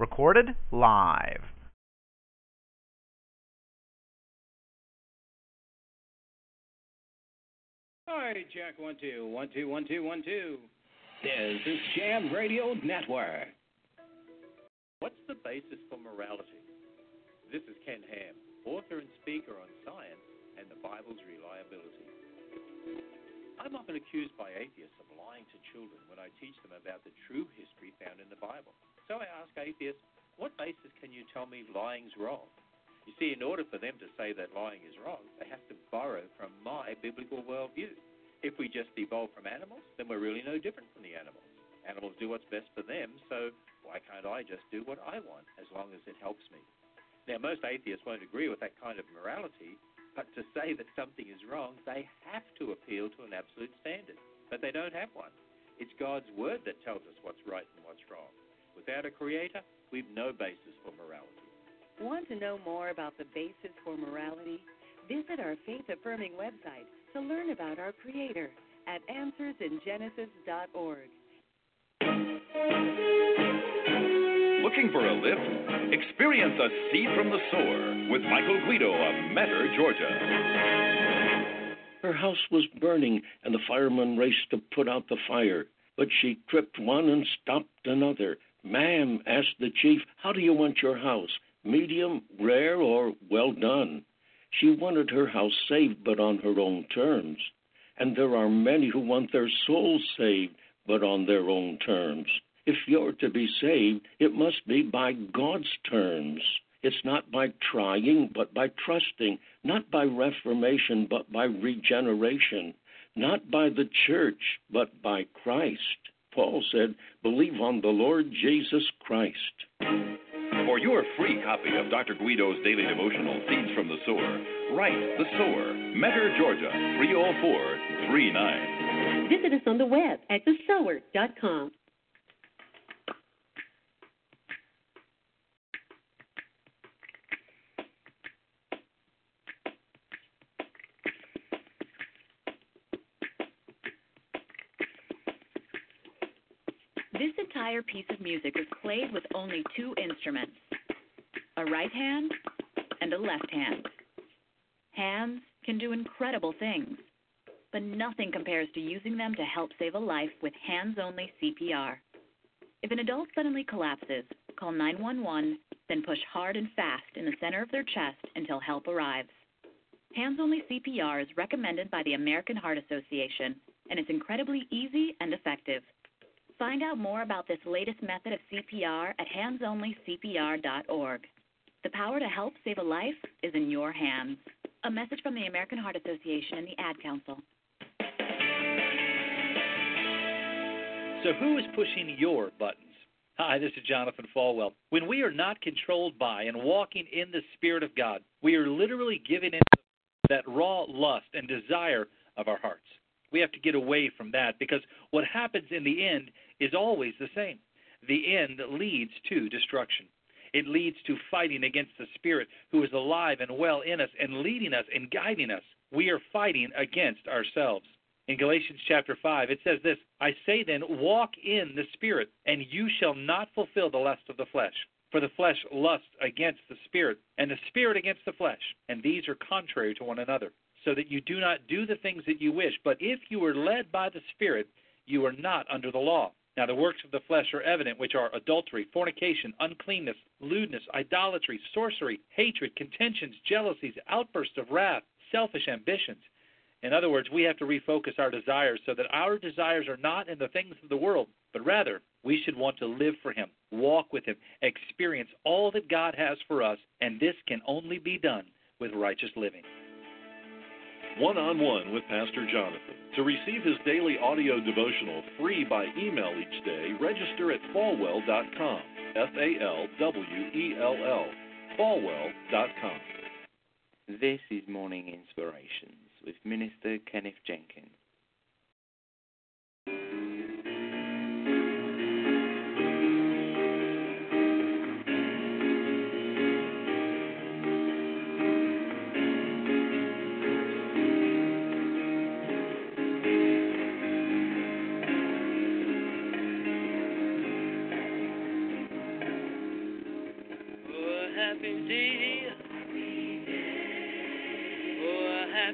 Recorded live. All right, check one two one two one two one two. This is Jam Radio Network. What's the basis for morality? This is Ken Ham, author and speaker on science and the Bible's reliability. I'm often accused by atheists of lying to children when I teach them about the true history found in the Bible. So I ask atheists, what basis can you tell me lying's wrong? You see, in order for them to say that lying is wrong, they have to borrow from my biblical worldview. If we just evolved from animals, then we're really no different from the animals. Animals do what's best for them, so why can't I just do what I want as long as it helps me? Now, most atheists won't agree with that kind of morality, but to say that something is wrong, they have to appeal to an absolute standard. But they don't have one. It's God's word that tells us what's right and what's wrong. Without a creator, we've no basis for morality. Want to know more about the basis for morality? Visit our faith affirming website to learn about our Creator at answersingenesis.org. Looking for a lift? Experience a seed from the sower with Michael Guido of Metter, Georgia. Her house was burning, and the firemen raced to put out the fire. But she tripped one and stopped another. Ma'am, asked the chief, how do you want your house? medium, rare, or well done. She wanted her house saved, but on her own terms. And there are many who want their souls saved, but on their own terms. If you're to be saved, it must be by God's terms. It's not by trying, but by trusting, not by reformation, but by regeneration, not by the church, but by Christ. Paul said, Believe on the Lord Jesus Christ. For your free copy of Dr. Guido's daily devotional, Seeds from the Sower, write The Sower, Metter, Georgia, 30439. Visit us on the web at thesower.com. This entire piece of music was played with only two instruments a right hand and a left hand. Hands can do incredible things, but nothing compares to using them to help save a life with hands only CPR. If an adult suddenly collapses, call 911, then push hard and fast in the center of their chest until help arrives. Hands only CPR is recommended by the American Heart Association and is incredibly easy and effective. Find out more about this latest method of CPR at handsonlycpr.org. The power to help save a life is in your hands. A message from the American Heart Association and the Ad Council. So, who is pushing your buttons? Hi, this is Jonathan Falwell. When we are not controlled by and walking in the Spirit of God, we are literally giving in that raw lust and desire of our hearts. We have to get away from that because what happens in the end is always the same. The end leads to destruction. It leads to fighting against the Spirit who is alive and well in us and leading us and guiding us. We are fighting against ourselves. In Galatians chapter 5, it says this I say then, walk in the Spirit, and you shall not fulfill the lust of the flesh. For the flesh lusts against the Spirit, and the Spirit against the flesh, and these are contrary to one another, so that you do not do the things that you wish. But if you are led by the Spirit, you are not under the law. Now, the works of the flesh are evident, which are adultery, fornication, uncleanness, lewdness, idolatry, sorcery, hatred, contentions, jealousies, outbursts of wrath, selfish ambitions. In other words, we have to refocus our desires so that our desires are not in the things of the world, but rather we should want to live for Him, walk with Him, experience all that God has for us, and this can only be done with righteous living one on one with Pastor Jonathan. To receive his daily audio devotional free by email each day, register at falwell.com. F A L W E L L. falwell.com. This is Morning Inspirations with Minister Kenneth Jenkins.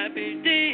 happy day.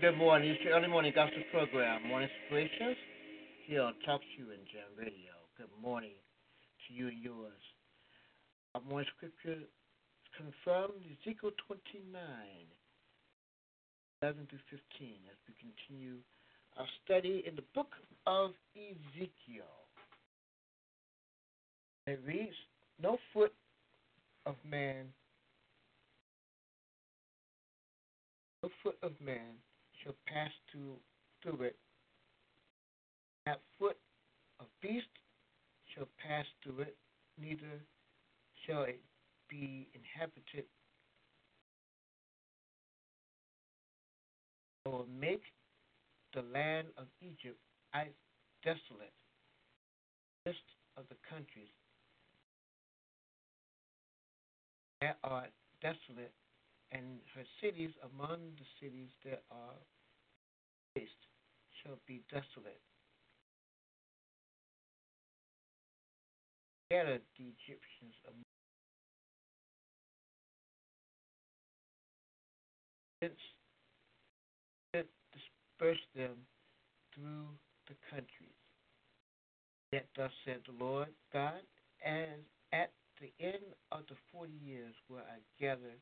Good morning. It's your early morning gospel program, Morning Inspirations, here on Talk to You and Jam Radio. Good morning to you and yours. Our morning scripture is confirmed Ezekiel 29, 11 to 15, as we continue our study in the book of Ezekiel. It reads, No foot of man, no foot of man shall pass through, it. That foot of beast shall pass through it, neither shall it be inhabited. Will make the land of Egypt desolate, list of the countries that are desolate and her cities among the cities that are waste shall be desolate. Scattered the Egyptians among since disperse them through the countries. Yet thus said the Lord God, and at the end of the forty years will I gather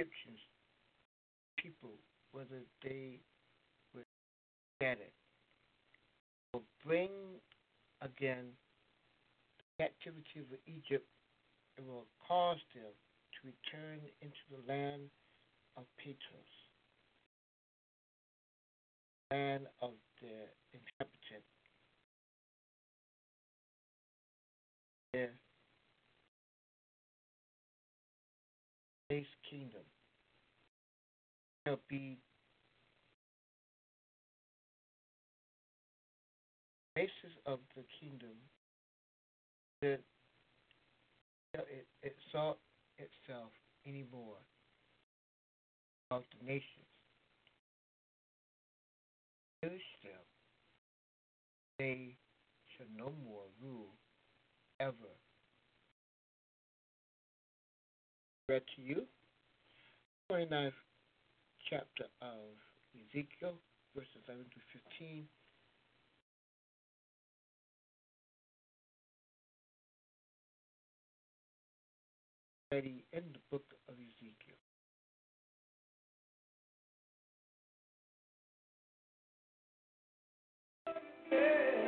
Egyptians, people, whether they were scattered, will bring again the captivity of Egypt and will cause them to return into the land of Pathros, land of the inhabitants. Their base kingdom be basis of the kingdom that it exalt itself anymore of the nations. Still, they shall no more rule ever. Read to you, 29th chapter of Ezekiel, verses 11 to 15. Already in the book of Ezekiel. Oh,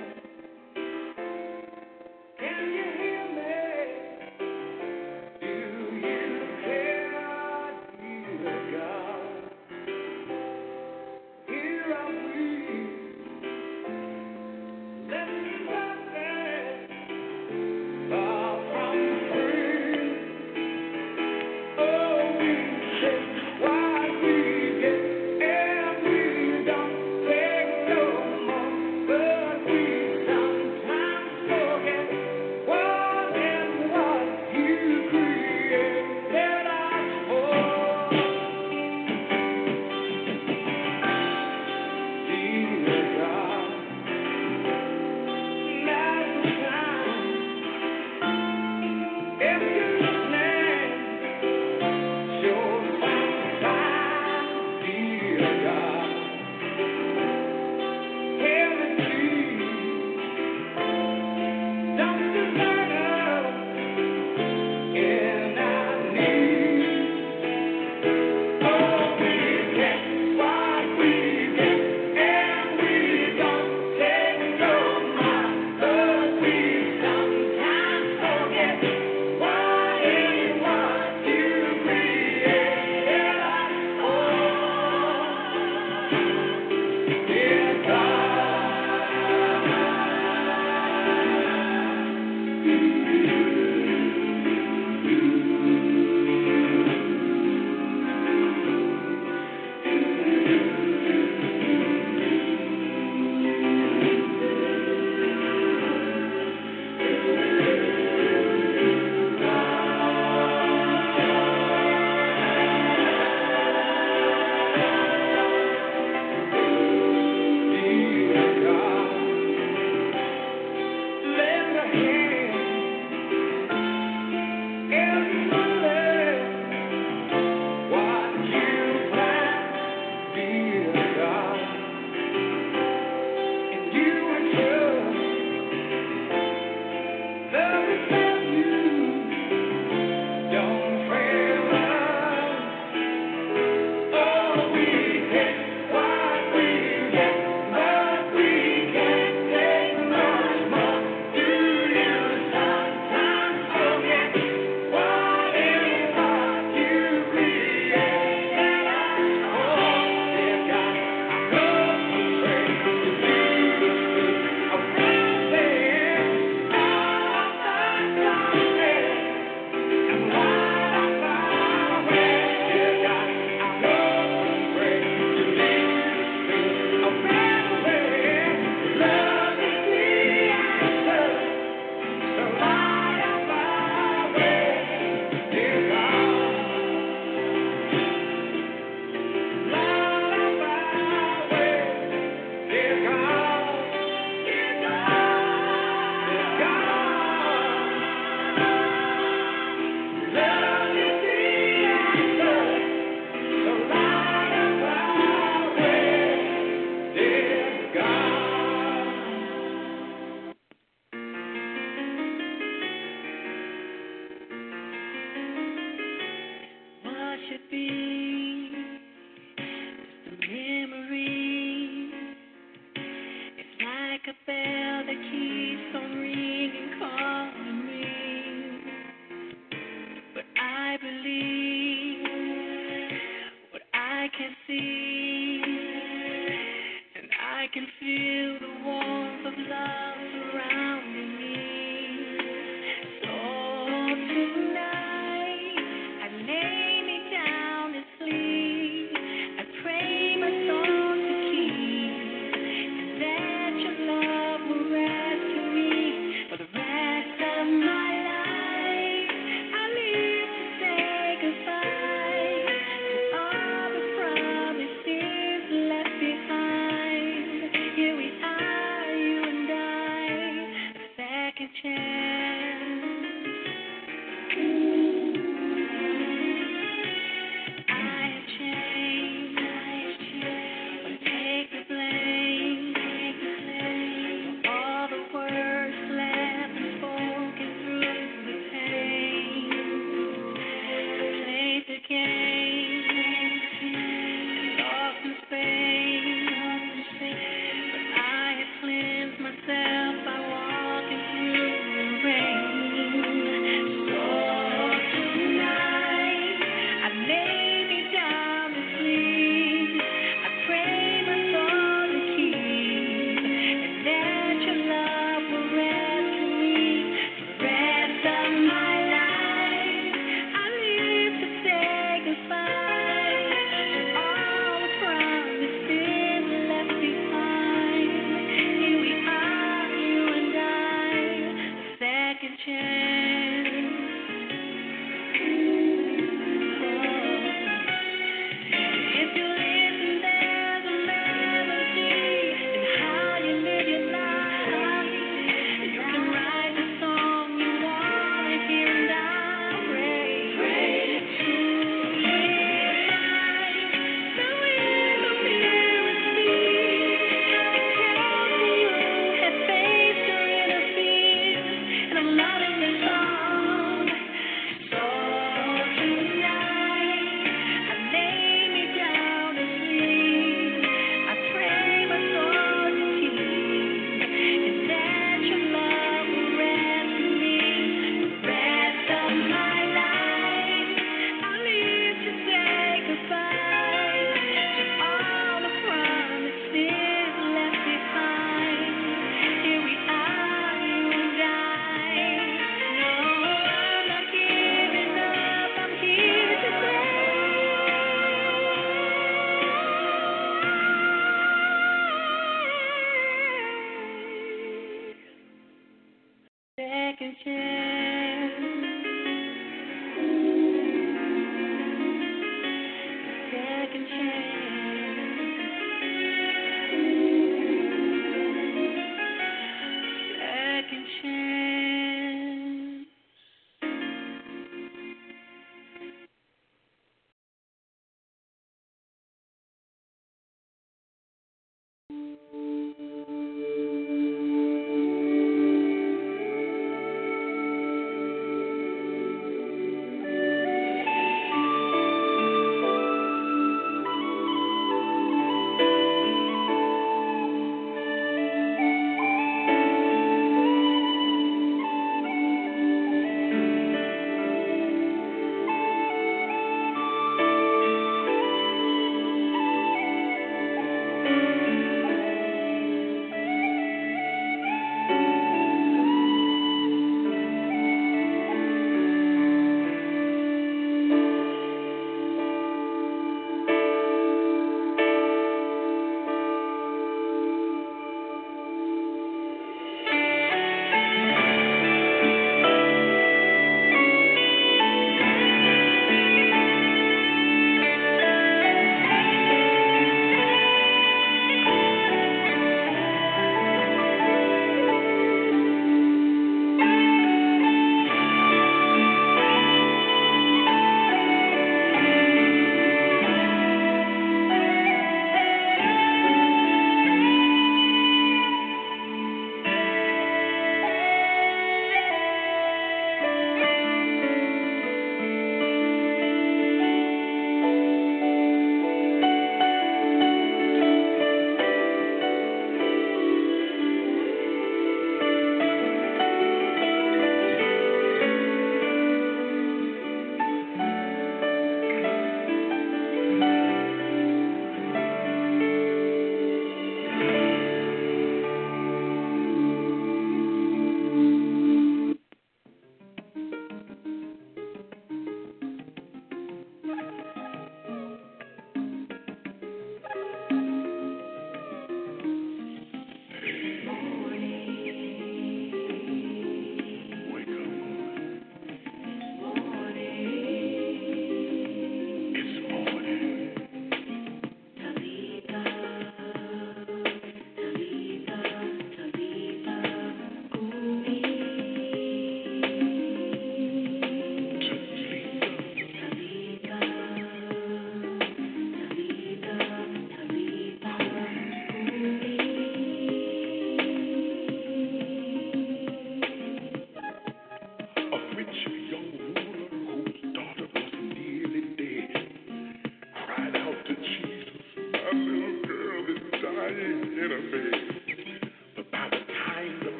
praise.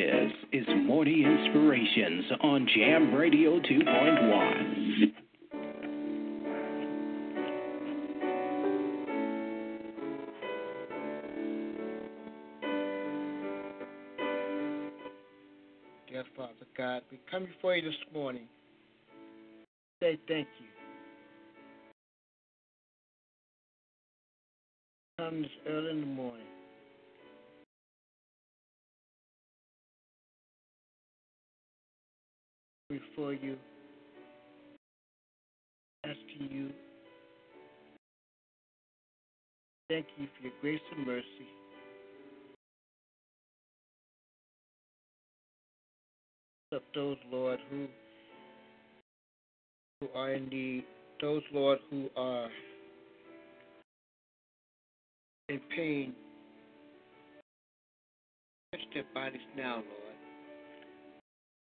This is Morning Inspirations on Jam Radio 2.1. Dear Father God, we come before you this morning. Say thank you. Comes early in the morning. Thank you for your grace and mercy. Of those, Lord, who who are in need, those, Lord, who are in pain. Touch their bodies now, Lord.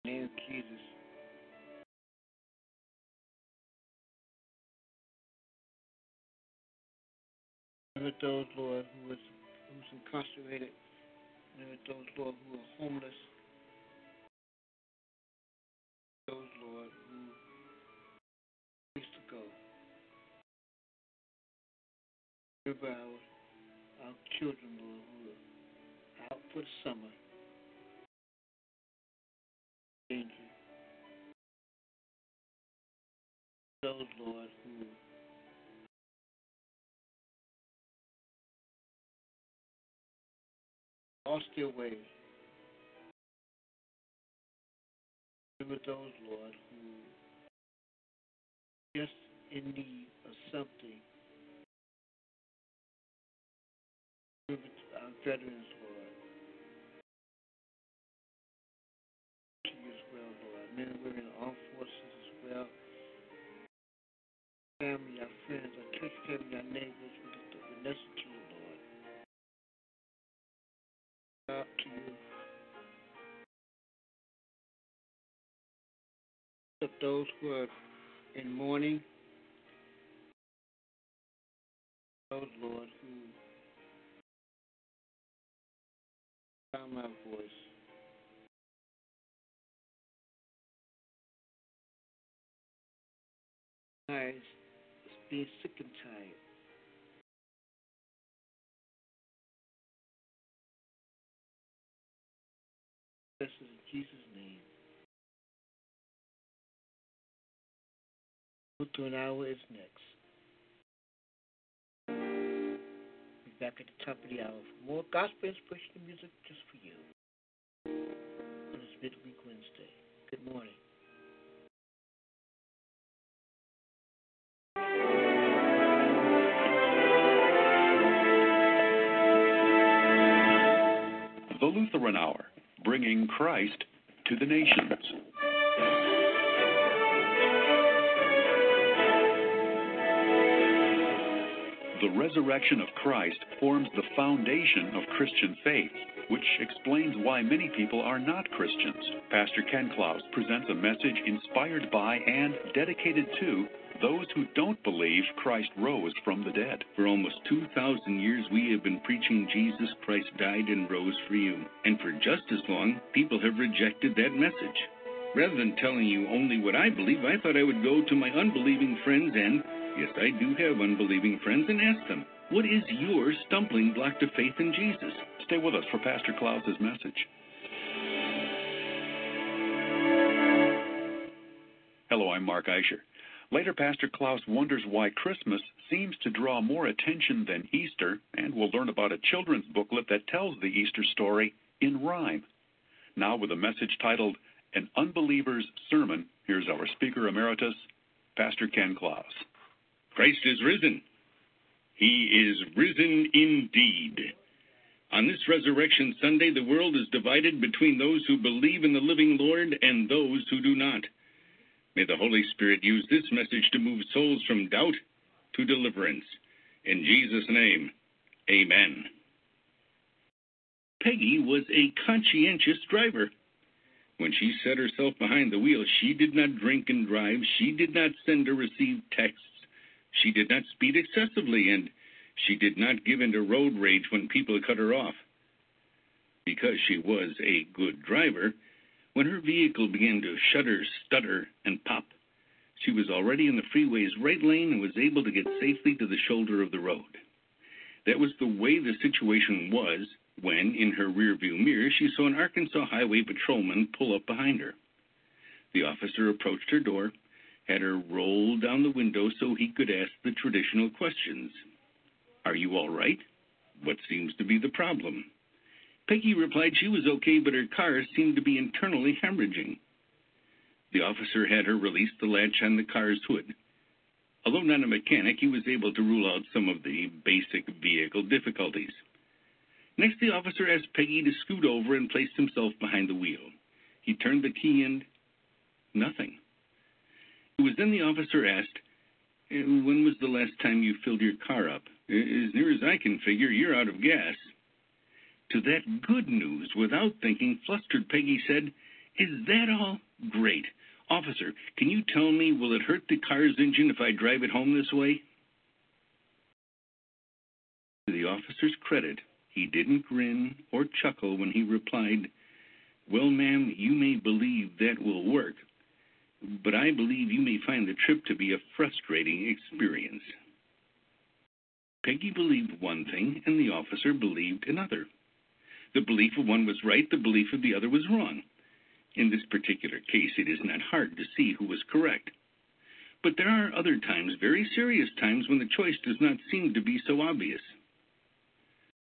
In the name of Jesus. Remember those, Lord, who is who's incarcerated. Remember those, Lord, who are homeless. Those, Lord, who used to go. Remember our, our children, Lord, who are out for the summer. Danger. Those, Lord, lost their way. Remember those, Lord, who just in need of something. Remember our veterans, Lord. To you as well, Lord. Men and women in armed forces as well. Family, our friends, our church family, our neighbors, we lift up Vanessa those who are in mourning. Those, Lord, who found my voice. Tired, being sick and tired. To an hour is next. Be back at the top of the hour for more gospel inspirational music just for you. On this midweek Wednesday. Good morning. The Lutheran Hour, bringing Christ to the nations. The resurrection of Christ forms the foundation of Christian faith, which explains why many people are not Christians. Pastor Ken Klaus presents a message inspired by and dedicated to those who don't believe Christ rose from the dead. For almost 2,000 years, we have been preaching Jesus Christ died and rose for you. And for just as long, people have rejected that message. Rather than telling you only what I believe, I thought I would go to my unbelieving friends and, yes, I do have unbelieving friends, and ask them, what is your stumbling block to faith in Jesus? Stay with us for Pastor Klaus's message. Hello, I'm Mark Eicher. Later, Pastor Klaus wonders why Christmas seems to draw more attention than Easter, and we'll learn about a children's booklet that tells the Easter story in rhyme. Now, with a message titled An Unbeliever's Sermon, here's our speaker emeritus, Pastor Ken Klaus. Christ is risen. He is risen indeed. On this Resurrection Sunday, the world is divided between those who believe in the living Lord and those who do not. May the Holy Spirit use this message to move souls from doubt to deliverance. In Jesus' name, amen. Peggy was a conscientious driver. When she set herself behind the wheel, she did not drink and drive. She did not send or receive texts. She did not speed excessively, and she did not give in to road rage when people cut her off. Because she was a good driver, when her vehicle began to shudder, stutter, and pop, she was already in the freeway's right lane and was able to get safely to the shoulder of the road. That was the way the situation was when, in her rearview mirror, she saw an Arkansas highway patrolman pull up behind her. The officer approached her door, had her roll down the window so he could ask the traditional questions. Are you all right? What seems to be the problem? Peggy replied she was okay, but her car seemed to be internally hemorrhaging. The officer had her release the latch on the car's hood. Although not a mechanic, he was able to rule out some of the basic vehicle difficulties. Next, the officer asked Peggy to scoot over and placed himself behind the wheel. He turned the key and nothing. It was then the officer asked, "Eh, When was the last time you filled your car up? Eh, As near as I can figure, you're out of gas. To that good news, without thinking, flustered Peggy said, Is that all? Great. Officer, can you tell me, will it hurt the car's engine if I drive it home this way? To the officer's credit, he didn't grin or chuckle when he replied, Well, ma'am, you may believe that will work, but I believe you may find the trip to be a frustrating experience. Peggy believed one thing, and the officer believed another. The belief of one was right, the belief of the other was wrong. In this particular case, it is not hard to see who was correct. But there are other times, very serious times, when the choice does not seem to be so obvious.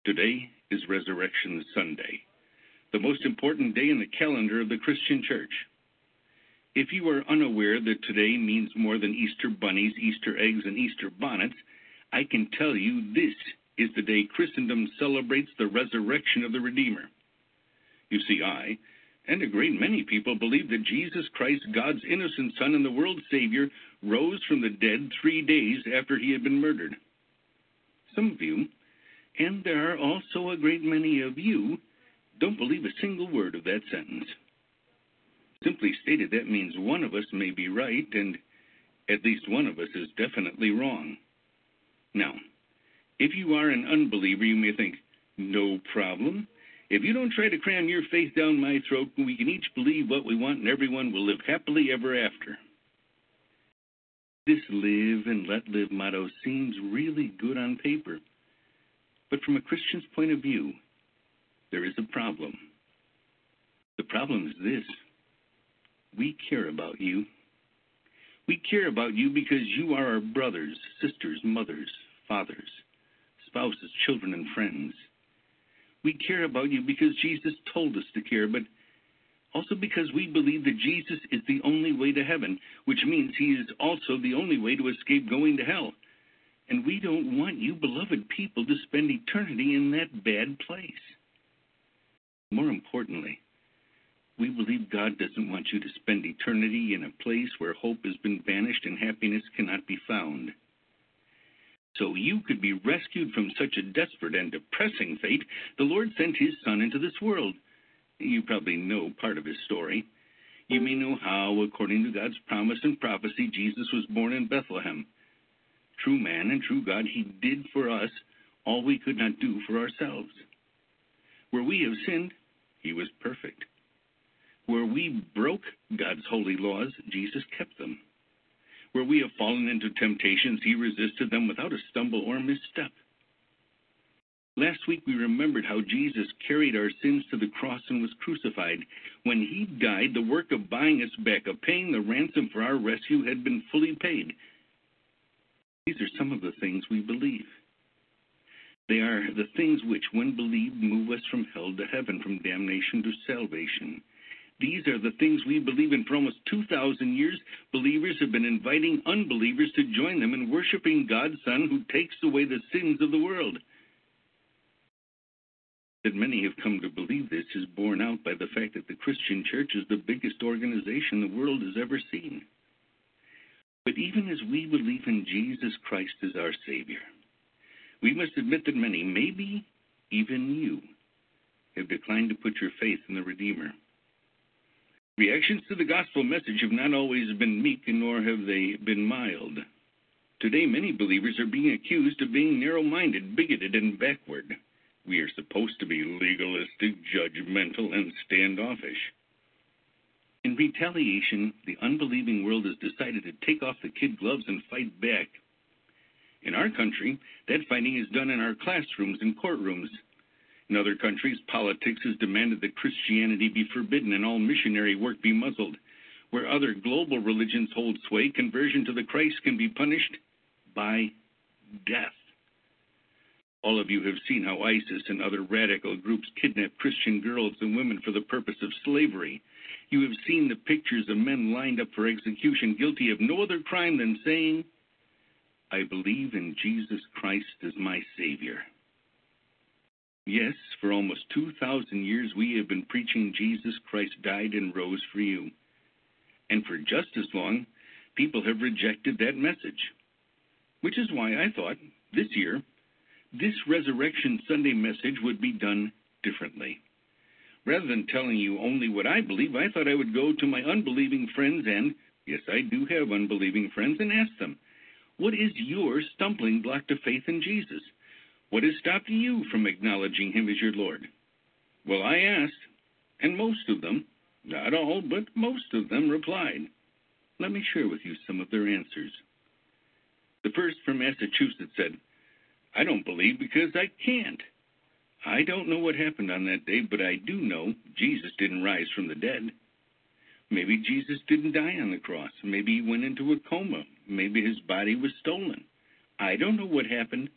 Today is Resurrection Sunday, the most important day in the calendar of the Christian Church. If you are unaware that today means more than Easter bunnies, Easter eggs, and Easter bonnets, I can tell you this is the day Christendom celebrates the resurrection of the Redeemer. You see, I, and a great many people, believe that Jesus Christ, God's innocent Son and the world's Savior, rose from the dead three days after he had been murdered. Some of you, and there are also a great many of you, don't believe a single word of that sentence. Simply stated, that means one of us may be right, and at least one of us is definitely wrong. Now, if you are an unbeliever, you may think, no problem. If you don't try to cram your faith down my throat, we can each believe what we want and everyone will live happily ever after. This live and let live motto seems really good on paper. But from a Christian's point of view, there is a problem. The problem is this we care about you. We care about you because you are our brothers, sisters, mothers, fathers, spouses, children, and friends. We care about you because Jesus told us to care, but also because we believe that Jesus is the only way to heaven, which means he is also the only way to escape going to hell. And we don't want you, beloved people, to spend eternity in that bad place. More importantly, we believe God doesn't want you to spend eternity in a place where hope has been banished and happiness cannot be found. So you could be rescued from such a desperate and depressing fate, the Lord sent his Son into this world. You probably know part of his story. You may know how, according to God's promise and prophecy, Jesus was born in Bethlehem. True man and true God, he did for us all we could not do for ourselves. Where we have sinned, he was perfect. Where we broke God's holy laws, Jesus kept them. Where we have fallen into temptations, he resisted them without a stumble or misstep. Last week we remembered how Jesus carried our sins to the cross and was crucified. When he died, the work of buying us back, of paying the ransom for our rescue, had been fully paid. These are some of the things we believe. They are the things which, when believed, move us from hell to heaven, from damnation to salvation. These are the things we believe in for almost 2,000 years. Believers have been inviting unbelievers to join them in worshiping God's Son who takes away the sins of the world. That many have come to believe this is borne out by the fact that the Christian church is the biggest organization the world has ever seen. But even as we believe in Jesus Christ as our Savior, we must admit that many, maybe even you, have declined to put your faith in the Redeemer. Reactions to the gospel message have not always been meek, nor have they been mild. Today, many believers are being accused of being narrow minded, bigoted, and backward. We are supposed to be legalistic, judgmental, and standoffish. In retaliation, the unbelieving world has decided to take off the kid gloves and fight back. In our country, that fighting is done in our classrooms and courtrooms. In other countries, politics has demanded that Christianity be forbidden and all missionary work be muzzled. Where other global religions hold sway, conversion to the Christ can be punished by death. All of you have seen how ISIS and other radical groups kidnap Christian girls and women for the purpose of slavery. You have seen the pictures of men lined up for execution, guilty of no other crime than saying, I believe in Jesus Christ as my Savior. Yes, for almost 2,000 years we have been preaching Jesus Christ died and rose for you. And for just as long, people have rejected that message. Which is why I thought this year, this Resurrection Sunday message would be done differently. Rather than telling you only what I believe, I thought I would go to my unbelieving friends and, yes, I do have unbelieving friends, and ask them, what is your stumbling block to faith in Jesus? What has stopped you from acknowledging Him as your Lord? Well, I asked, and most of them, not all, but most of them replied. Let me share with you some of their answers. The first from Massachusetts said, I don't believe because I can't. I don't know what happened on that day, but I do know Jesus didn't rise from the dead. Maybe Jesus didn't die on the cross. Maybe he went into a coma. Maybe his body was stolen. I don't know what happened,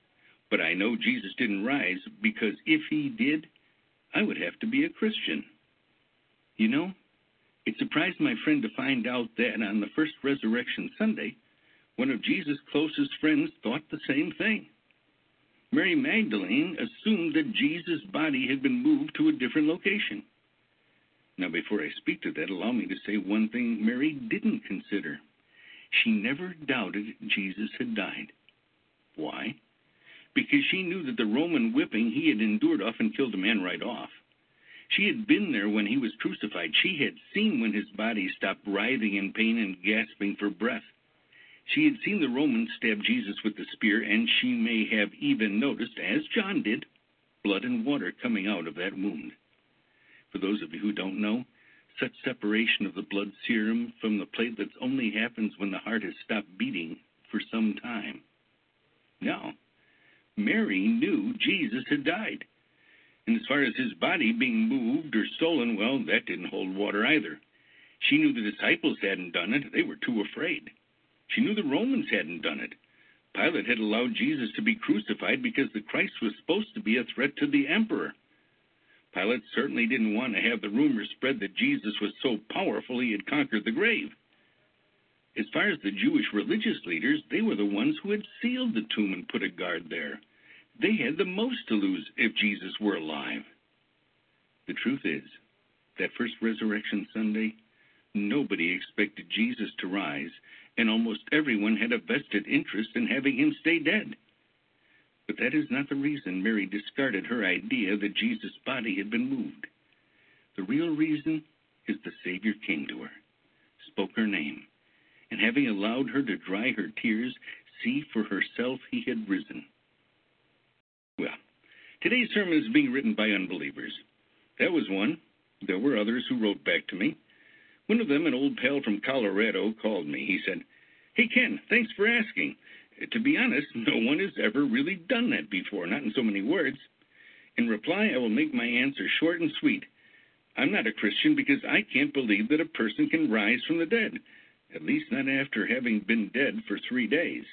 but I know Jesus didn't rise because if he did, I would have to be a Christian. You know, it surprised my friend to find out that on the first Resurrection Sunday, one of Jesus' closest friends thought the same thing. Mary Magdalene assumed that Jesus' body had been moved to a different location. Now, before I speak to that, allow me to say one thing Mary didn't consider. She never doubted Jesus had died. Why? Because she knew that the Roman whipping he had endured often killed a man right off. She had been there when he was crucified. She had seen when his body stopped writhing in pain and gasping for breath. She had seen the Romans stab Jesus with the spear, and she may have even noticed, as John did, blood and water coming out of that wound. For those of you who don't know, such separation of the blood serum from the platelets only happens when the heart has stopped beating for some time. Now, Mary knew Jesus had died. And as far as his body being moved or stolen, well, that didn't hold water either. She knew the disciples hadn't done it, they were too afraid. She knew the Romans hadn't done it. Pilate had allowed Jesus to be crucified because the Christ was supposed to be a threat to the emperor. Pilate certainly didn't want to have the rumor spread that Jesus was so powerful he had conquered the grave. As far as the Jewish religious leaders, they were the ones who had sealed the tomb and put a guard there. They had the most to lose if Jesus were alive. The truth is, that first Resurrection Sunday, nobody expected Jesus to rise, and almost everyone had a vested interest in having him stay dead. But that is not the reason Mary discarded her idea that Jesus' body had been moved. The real reason is the Savior came to her, spoke her name, and having allowed her to dry her tears, see for herself he had risen. Well, today's sermon is being written by unbelievers. That was one. There were others who wrote back to me. One of them, an old pal from Colorado, called me. He said, Hey, Ken, thanks for asking. To be honest, no one has ever really done that before, not in so many words. In reply, I will make my answer short and sweet. I'm not a Christian because I can't believe that a person can rise from the dead, at least not after having been dead for three days.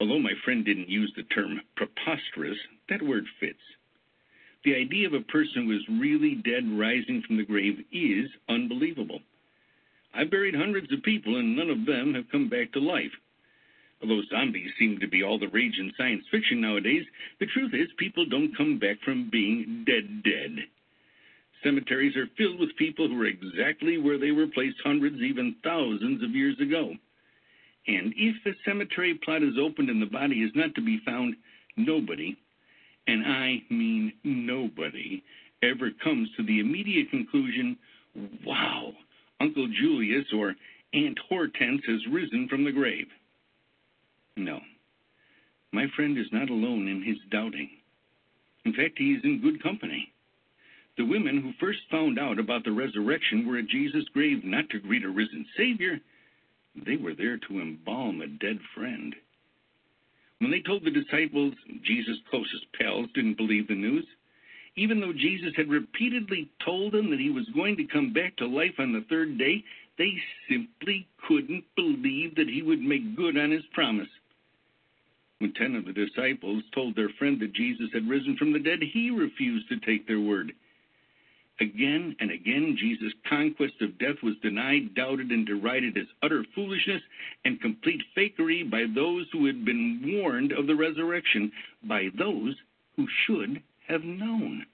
Although my friend didn't use the term preposterous, that word fits. The idea of a person who is really dead rising from the grave is unbelievable. I've buried hundreds of people, and none of them have come back to life. Although zombies seem to be all the rage in science fiction nowadays, the truth is people don't come back from being dead dead. Cemeteries are filled with people who are exactly where they were placed hundreds, even thousands of years ago. And if the cemetery plot is opened and the body is not to be found, nobody, and I mean nobody, ever comes to the immediate conclusion, wow, Uncle Julius or Aunt Hortense has risen from the grave. No, my friend is not alone in his doubting. In fact, he is in good company. The women who first found out about the resurrection were at Jesus' grave not to greet a risen Savior, they were there to embalm a dead friend. When they told the disciples, Jesus' closest pals didn't believe the news. Even though Jesus had repeatedly told them that he was going to come back to life on the third day, they simply couldn't believe that he would make good on his promise. When ten of the disciples told their friend that Jesus had risen from the dead, he refused to take their word. Again and again, Jesus' conquest of death was denied, doubted, and derided as utter foolishness and complete fakery by those who had been warned of the resurrection, by those who should have known.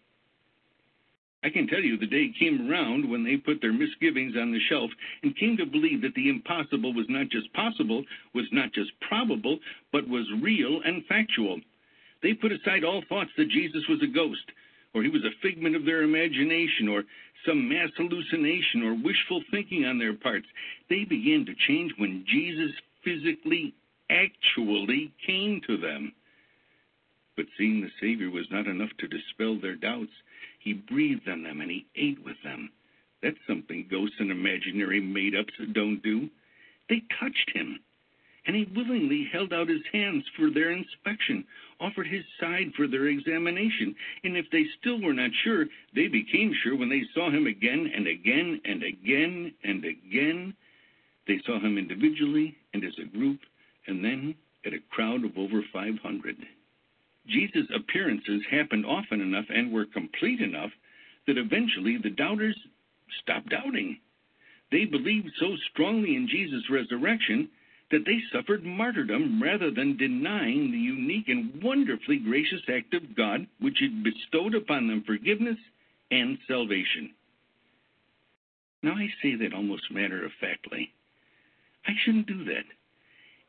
I can tell you the day came around when they put their misgivings on the shelf and came to believe that the impossible was not just possible, was not just probable, but was real and factual. They put aside all thoughts that Jesus was a ghost, or he was a figment of their imagination, or some mass hallucination, or wishful thinking on their parts. They began to change when Jesus physically, actually came to them. But seeing the Savior was not enough to dispel their doubts. He breathed on them and he ate with them. That's something ghosts and imaginary made ups don't do. They touched him, and he willingly held out his hands for their inspection, offered his side for their examination, and if they still were not sure, they became sure when they saw him again and again and again and again. They saw him individually and as a group, and then at a crowd of over 500. Jesus' appearances happened often enough and were complete enough that eventually the doubters stopped doubting. They believed so strongly in Jesus' resurrection that they suffered martyrdom rather than denying the unique and wonderfully gracious act of God which had bestowed upon them forgiveness and salvation. Now, I say that almost matter of factly. I shouldn't do that.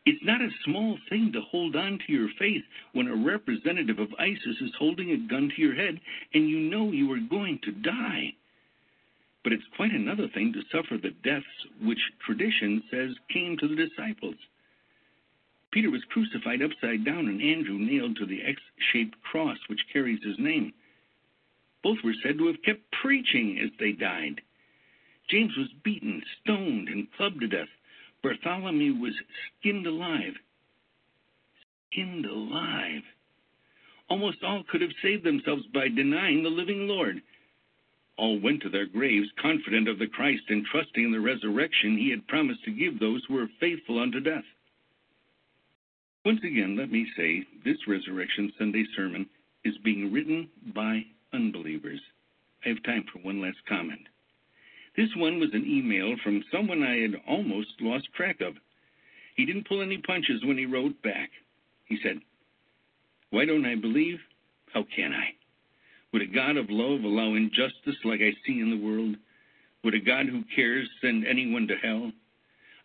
It's not a small thing to hold on to your faith when a representative of ISIS is holding a gun to your head and you know you are going to die. But it's quite another thing to suffer the deaths which tradition says came to the disciples. Peter was crucified upside down and Andrew nailed to the X shaped cross which carries his name. Both were said to have kept preaching as they died. James was beaten, stoned, and clubbed to death. Bartholomew was skinned alive. Skinned alive. Almost all could have saved themselves by denying the living Lord. All went to their graves confident of the Christ and trusting in the resurrection he had promised to give those who were faithful unto death. Once again, let me say this Resurrection Sunday sermon is being written by unbelievers. I have time for one last comment. This one was an email from someone I had almost lost track of. He didn't pull any punches when he wrote back. He said, Why don't I believe? How can I? Would a God of love allow injustice like I see in the world? Would a God who cares send anyone to hell?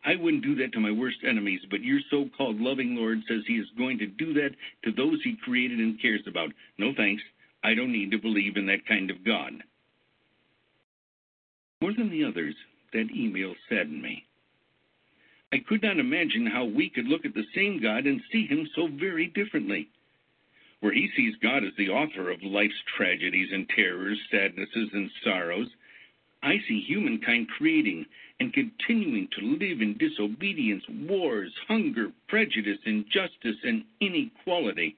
I wouldn't do that to my worst enemies, but your so called loving Lord says he is going to do that to those he created and cares about. No thanks. I don't need to believe in that kind of God. More than the others, that email saddened me. I could not imagine how we could look at the same God and see him so very differently. Where he sees God as the author of life's tragedies and terrors, sadnesses and sorrows, I see humankind creating and continuing to live in disobedience, wars, hunger, prejudice, injustice, and inequality.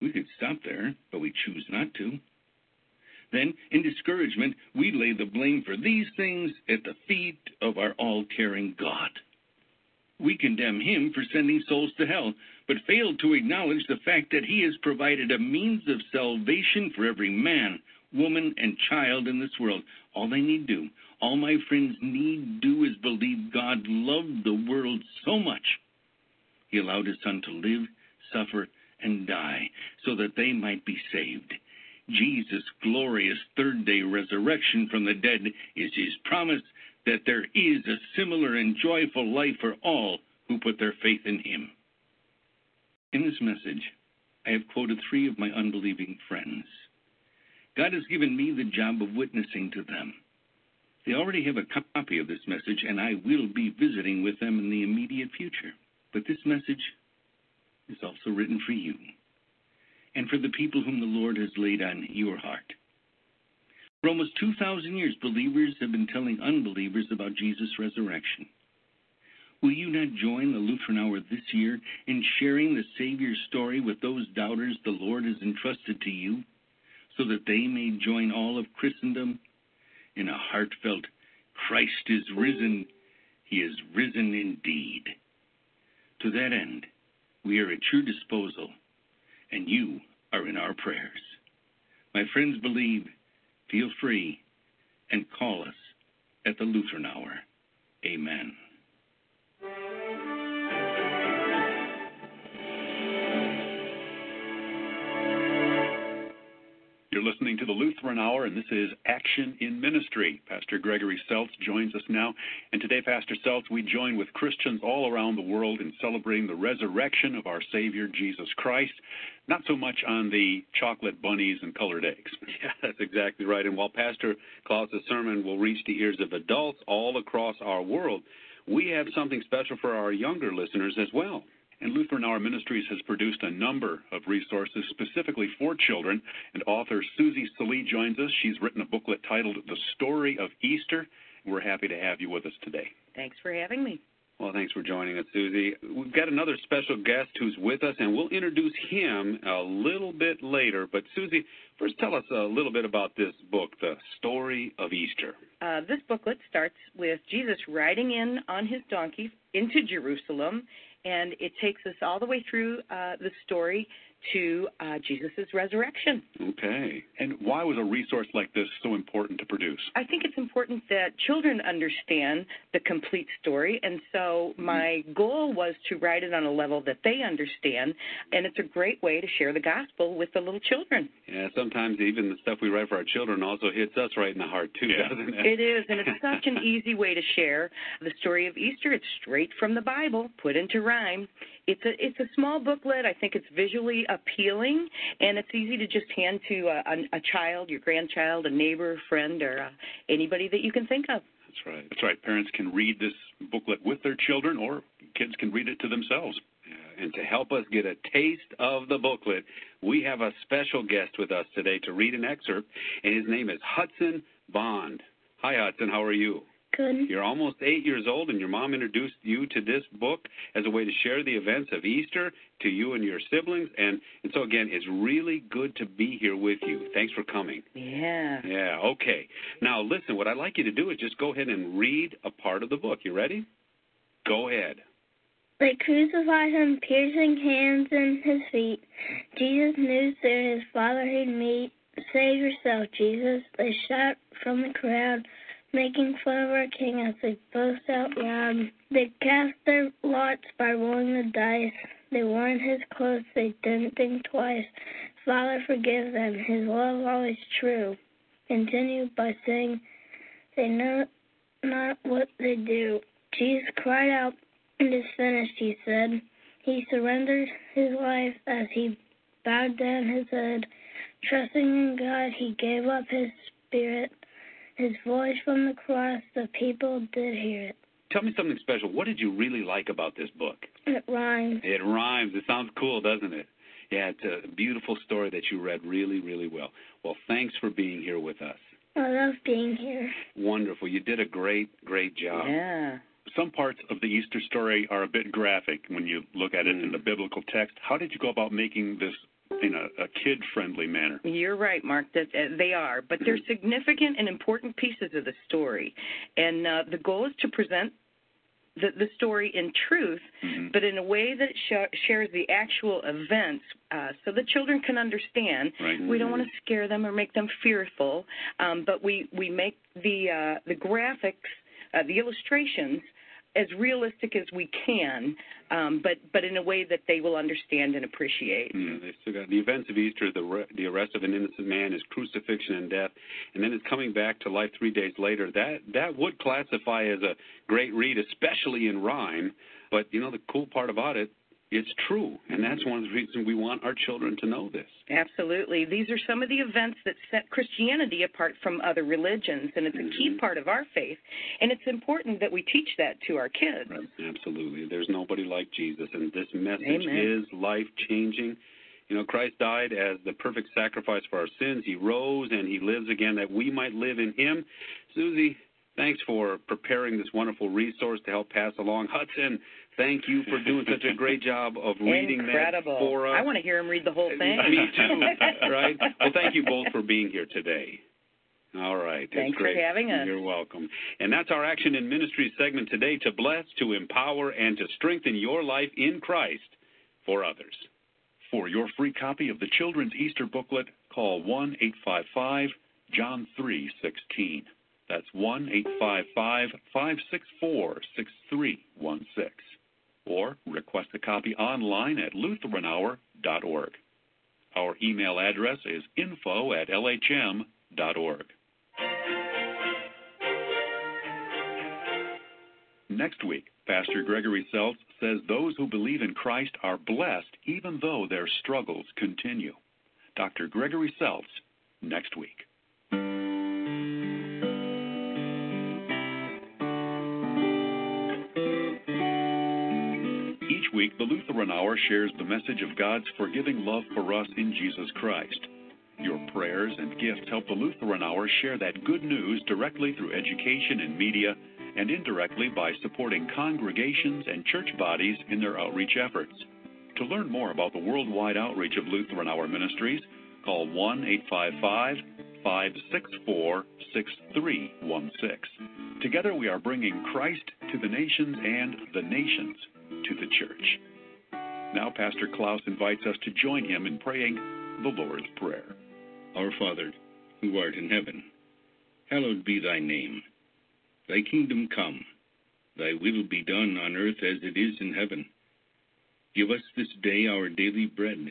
We could stop there, but we choose not to. Then, in discouragement, we lay the blame for these things at the feet of our all caring God. We condemn him for sending souls to hell, but fail to acknowledge the fact that he has provided a means of salvation for every man, woman, and child in this world. All they need do, all my friends need do is believe God loved the world so much. He allowed his son to live, suffer, and die so that they might be saved. Jesus' glorious third day resurrection from the dead is his promise that there is a similar and joyful life for all who put their faith in him. In this message, I have quoted three of my unbelieving friends. God has given me the job of witnessing to them. They already have a copy of this message, and I will be visiting with them in the immediate future. But this message is also written for you and for the people whom the Lord has laid on your heart. For almost 2,000 years, believers have been telling unbelievers about Jesus' resurrection. Will you not join the Lutheran Hour this year in sharing the Savior's story with those doubters the Lord has entrusted to you, so that they may join all of Christendom in a heartfelt, Christ is risen, he is risen indeed. To that end, we are at your disposal, and you are in our prayers. My friends believe feel free and call us at the Lutheran Hour. Amen. Listening to the Lutheran Hour, and this is Action in Ministry. Pastor Gregory Seltz joins us now. And today, Pastor Seltz, we join with Christians all around the world in celebrating the resurrection of our Savior, Jesus Christ. Not so much on the chocolate bunnies and colored eggs. Yeah, that's exactly right. And while Pastor Klaus's sermon will reach the ears of adults all across our world, we have something special for our younger listeners as well. And Lutheran Hour Ministries has produced a number of resources specifically for children. And author Susie Salee joins us. She's written a booklet titled The Story of Easter. We're happy to have you with us today. Thanks for having me. Well, thanks for joining us, Susie. We've got another special guest who's with us, and we'll introduce him a little bit later. But, Susie, first tell us a little bit about this book, The Story of Easter. Uh, this booklet starts with Jesus riding in on his donkey into Jerusalem, and it takes us all the way through uh, the story to uh, Jesus' resurrection. Okay. And why was a resource like this so important to produce? I think it's important that children understand the complete story, and so my goal was to write it on a level that they understand, and it's a great way to share the gospel with the little children. Yeah, sometimes even the stuff we write for our children also hits us right in the heart, too, doesn't it? It is, and it's such an easy way to share the story of Easter. It's straight from the Bible, put into rhyme. It's a it's a small booklet. I think it's visually appealing, and it's easy to just hand to a, a, a child, your grandchild, a neighbor, friend, or uh, anybody that you can think of. That's right. That's right. Parents can read this booklet with their children, or kids can read it to themselves. And to help us get a taste of the booklet, we have a special guest with us today to read an excerpt, and his name is Hudson Bond. Hi, Hudson. How are you? Good. You're almost eight years old, and your mom introduced you to this book as a way to share the events of Easter to you and your siblings. And, and so, again, it's really good to be here with you. Thanks for coming. Yeah. Yeah, okay. Now, listen, what I'd like you to do is just go ahead and read a part of the book. You ready? Go ahead. They crucified him, piercing hands and his feet. Jesus knew soon his father he'd meet. Save yourself, Jesus. They shout from the crowd, making fun of our king as they boast out loud. They cast their lots by rolling the dice. They worn his clothes, they didn't think twice. Father, forgive them, his love always true. Continued by saying, They know not what they do. Jesus cried out, It is finished, he said. He surrendered his life as he bowed down his head. Trusting in God, he gave up his spirit. His voice from the cross, the people did hear it. Tell me something special. What did you really like about this book? It rhymes. It rhymes. It sounds cool, doesn't it? Yeah, it's a beautiful story that you read really, really well. Well, thanks for being here with us. I love being here. Wonderful. You did a great, great job. Yeah. Some parts of the Easter story are a bit graphic when you look at it in hmm. the biblical text. How did you go about making this in a, a kid-friendly manner? You're right, Mark. That uh, they are, but they're significant and important pieces of the story, and uh, the goal is to present the, the story in truth, but in a way that sh- shares the actual events, uh, so the children can understand. Right. We don't want to scare them or make them fearful, um, but we we make the uh, the graphics, uh, the illustrations. As realistic as we can, um, but but in a way that they will understand and appreciate. Yeah, they still got the events of Easter, the re- the arrest of an innocent man, his crucifixion and death, and then his coming back to life three days later. That that would classify as a great read, especially in rhyme. But you know the cool part about it, it's true, and that's one of the reasons we want our children to know this. Absolutely. These are some of the events that set Christianity apart from other religions, and it's a key Mm-hmm. part of our faith. And it's important that we teach that to our kids. Absolutely. There's nobody like Jesus, and this message Amen. is life changing. You know, Christ died as the perfect sacrifice for our sins. He rose and he lives again that we might live in him. Susie, thanks for preparing this wonderful resource to help pass along. Hudson, thank you for doing such a great job of reading Incredible. that for us. I want to hear him read the whole uh, thing. Me too, right? Well, thank you both for being here today. All right. Thanks for having us. You're welcome. And that's our Action in Ministry segment today to bless, to empower, and to strengthen your life in Christ for others. For your free copy of the Children's Easter booklet, call 1 855 John 3:16. That's 1-855-564-6316. Or request a copy online at lutheranhour.org. Our email address is info at lhm.org. Next week, Pastor Gregory Seltz says those who believe in Christ are blessed even though their struggles continue. Dr. Gregory Seltz, next week. Week, the Lutheran Hour shares the message of God's forgiving love for us in Jesus Christ. Your prayers and gifts help the Lutheran Hour share that good news directly through education and media and indirectly by supporting congregations and church bodies in their outreach efforts. To learn more about the worldwide outreach of Lutheran Hour Ministries, call 1 855 564 6316. Together we are bringing Christ to the nations and the nations to the church. Now, Pastor Klaus invites us to join him in praying the Lord's Prayer. Our Father, who art in heaven, hallowed be thy name. Thy kingdom come, thy will be done on earth as it is in heaven. Give us this day our daily bread,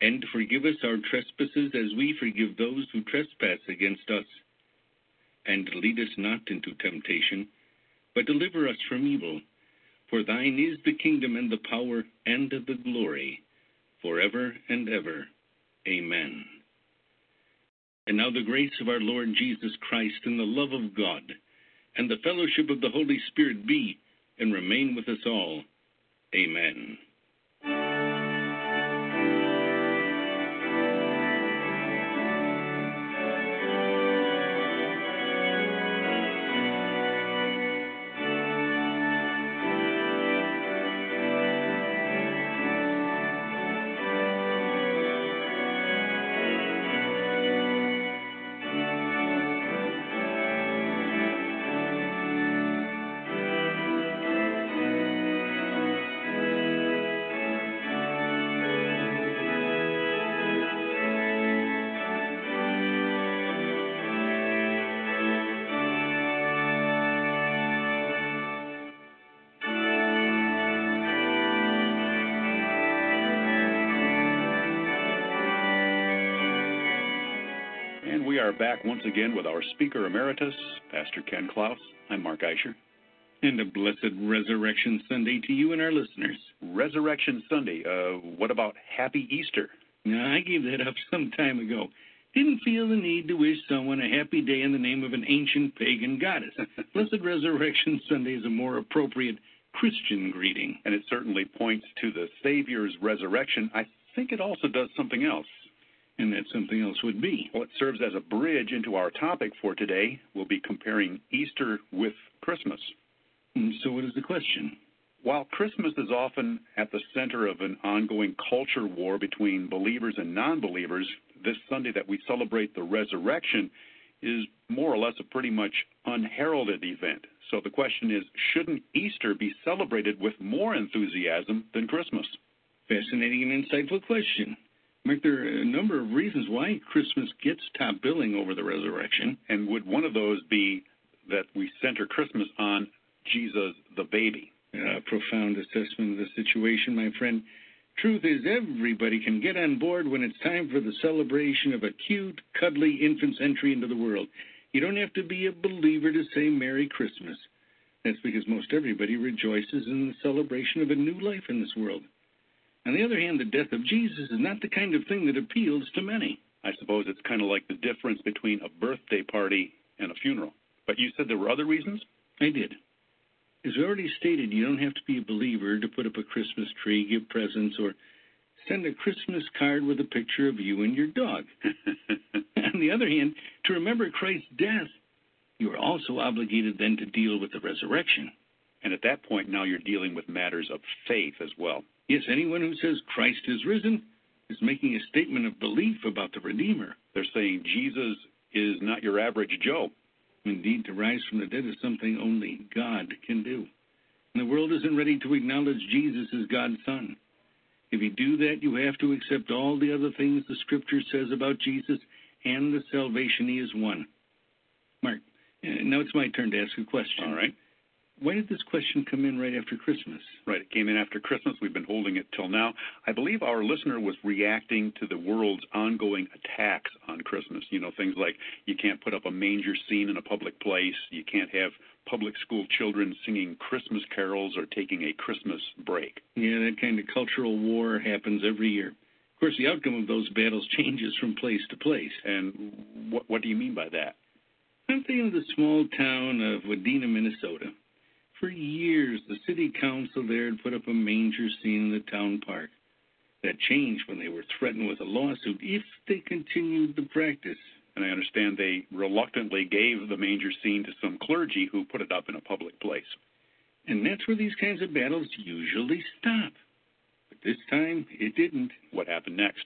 and forgive us our trespasses as we forgive those who trespass against us. And lead us not into temptation, but deliver us from evil. For thine is the kingdom and the power and the glory, forever and ever. Amen. And now the grace of our Lord Jesus Christ and the love of God and the fellowship of the Holy Spirit be and remain with us all. Amen. We are back once again with our speaker emeritus, Pastor Ken Klaus. I'm Mark Eicher. And a blessed Resurrection Sunday to you and our listeners. Resurrection Sunday. Uh, what about Happy Easter? Now, I gave that up some time ago. Didn't feel the need to wish someone a happy day in the name of an ancient pagan goddess. blessed Resurrection Sunday is a more appropriate Christian greeting. And it certainly points to the Savior's resurrection. I think it also does something else. And that something else would be. Well, it serves as a bridge into our topic for today. We'll be comparing Easter with Christmas. And so, what is the question? While Christmas is often at the center of an ongoing culture war between believers and non believers, this Sunday that we celebrate the resurrection is more or less a pretty much unheralded event. So the question is shouldn't Easter be celebrated with more enthusiasm than Christmas? Fascinating and insightful question. Mark, there are a number of reasons why Christmas gets top billing over the resurrection. And would one of those be that we center Christmas on Jesus the baby? A profound assessment of the situation, my friend. Truth is, everybody can get on board when it's time for the celebration of a cute, cuddly infant's entry into the world. You don't have to be a believer to say Merry Christmas. That's because most everybody rejoices in the celebration of a new life in this world. On the other hand, the death of Jesus is not the kind of thing that appeals to many. I suppose it's kind of like the difference between a birthday party and a funeral. But you said there were other reasons? I did. As we already stated, you don't have to be a believer to put up a Christmas tree, give presents, or send a Christmas card with a picture of you and your dog. On the other hand, to remember Christ's death, you are also obligated then to deal with the resurrection. And at that point, now you're dealing with matters of faith as well. Yes, anyone who says Christ is risen is making a statement of belief about the Redeemer. They're saying Jesus is not your average Joe. Indeed, to rise from the dead is something only God can do. And the world isn't ready to acknowledge Jesus as God's Son. If you do that, you have to accept all the other things the Scripture says about Jesus and the salvation he has won. Mark, uh, now it's my turn to ask a question. All right. Why did this question come in right after Christmas? Right. It came in after Christmas. We've been holding it till now. I believe our listener was reacting to the world's ongoing attacks on Christmas. You know, things like you can't put up a manger scene in a public place, you can't have public school children singing Christmas carols or taking a Christmas break. Yeah, that kind of cultural war happens every year. Of course, the outcome of those battles changes from place to place. And what, what do you mean by that? I'm thinking of the small town of Wadena, Minnesota. For years, the city council there had put up a manger scene in the town park. That changed when they were threatened with a lawsuit if they continued the practice. And I understand they reluctantly gave the manger scene to some clergy who put it up in a public place. And that's where these kinds of battles usually stop. But this time, it didn't. What happened next?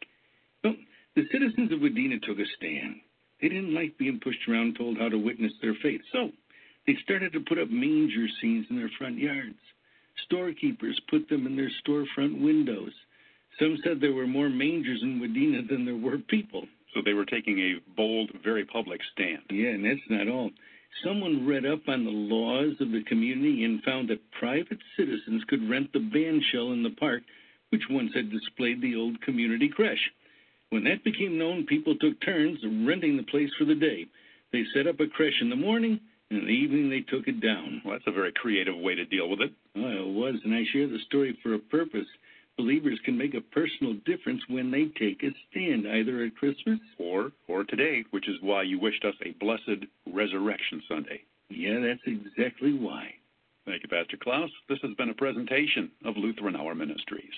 Well, the citizens of Wadena took a stand. They didn't like being pushed around told how to witness their faith. So they started to put up manger scenes in their front yards. Storekeepers put them in their storefront windows. Some said there were more mangers in Wadena than there were people. So they were taking a bold, very public stand. Yeah, and that's not all. Someone read up on the laws of the community and found that private citizens could rent the band shell in the park, which once had displayed the old community creche. When that became known, people took turns renting the place for the day. They set up a creche in the morning, in the evening they took it down. Well, that's a very creative way to deal with it. Well, it was, and I share the story for a purpose. Believers can make a personal difference when they take a stand, either at Christmas or or today, which is why you wished us a blessed Resurrection Sunday. Yeah, that's exactly why. Thank you, Pastor Klaus. This has been a presentation of Lutheran Hour Ministries.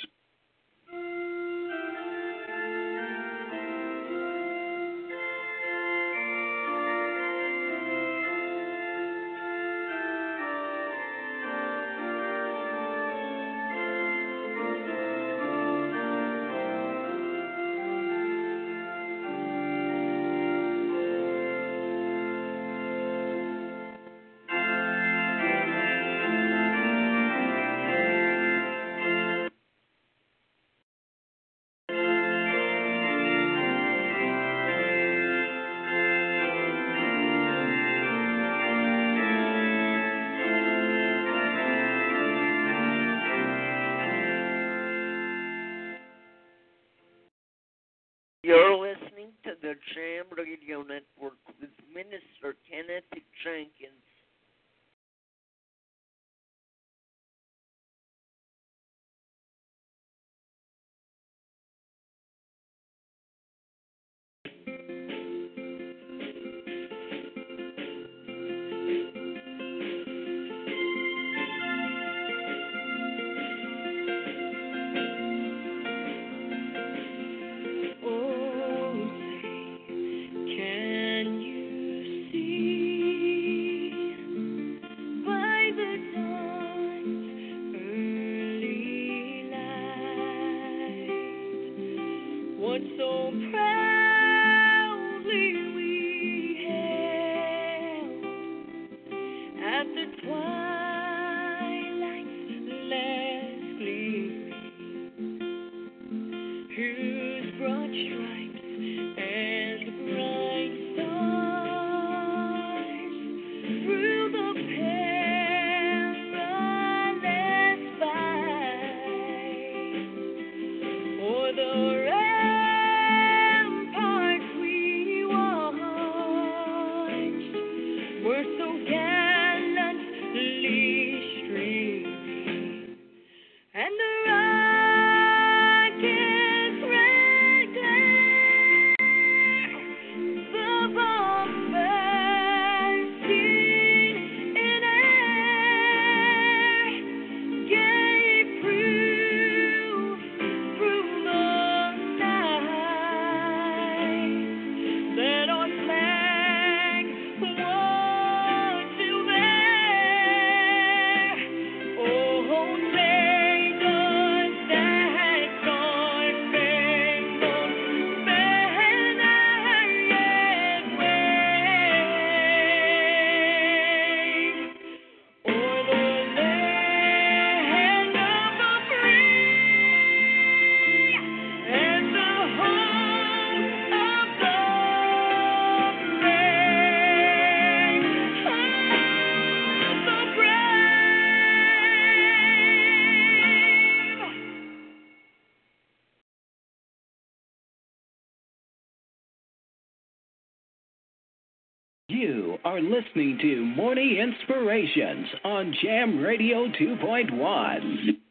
listening to Morning Inspirations on Jam Radio 2.1.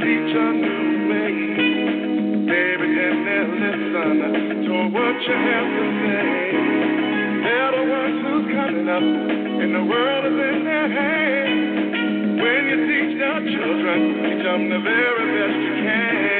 teach a new way. Baby, and then listen to what you have to say. Tell the ones who's coming up, and the world is in their hands. When you teach your children, teach them the very best you can.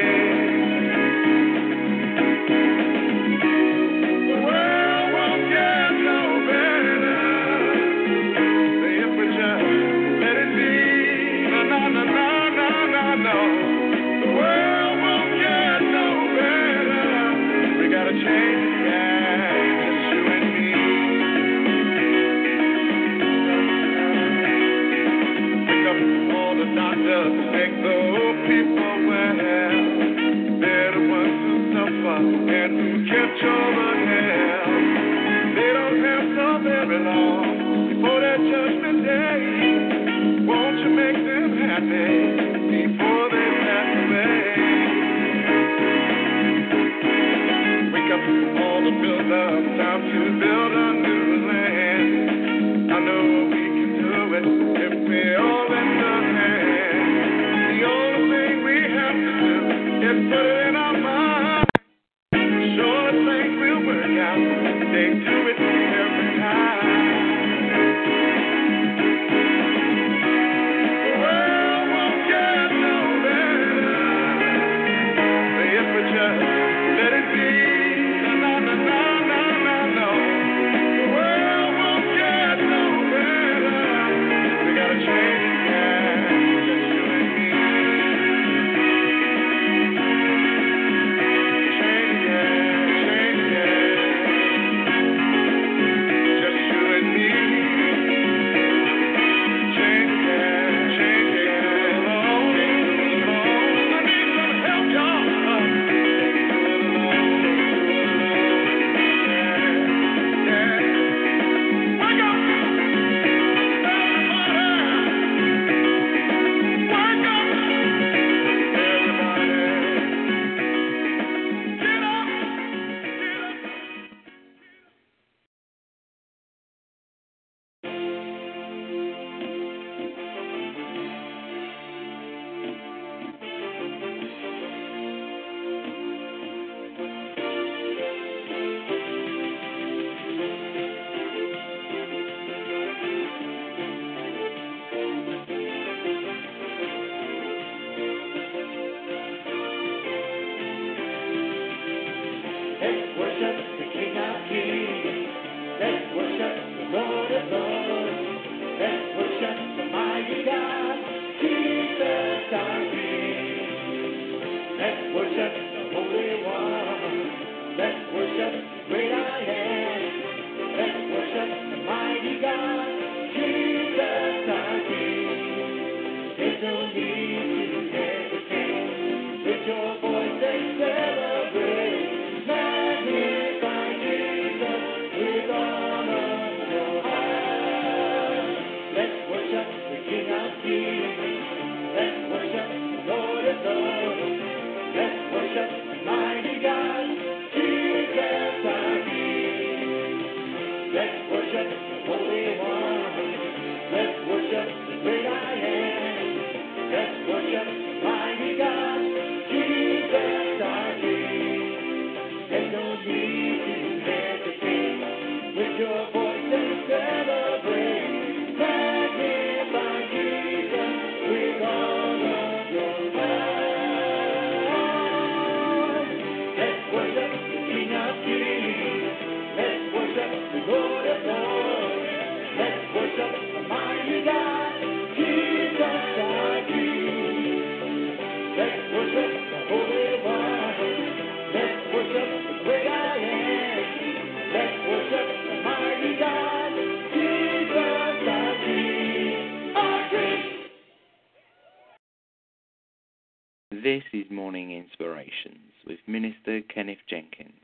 This is Morning Inspirations with Minister Kenneth Jenkins.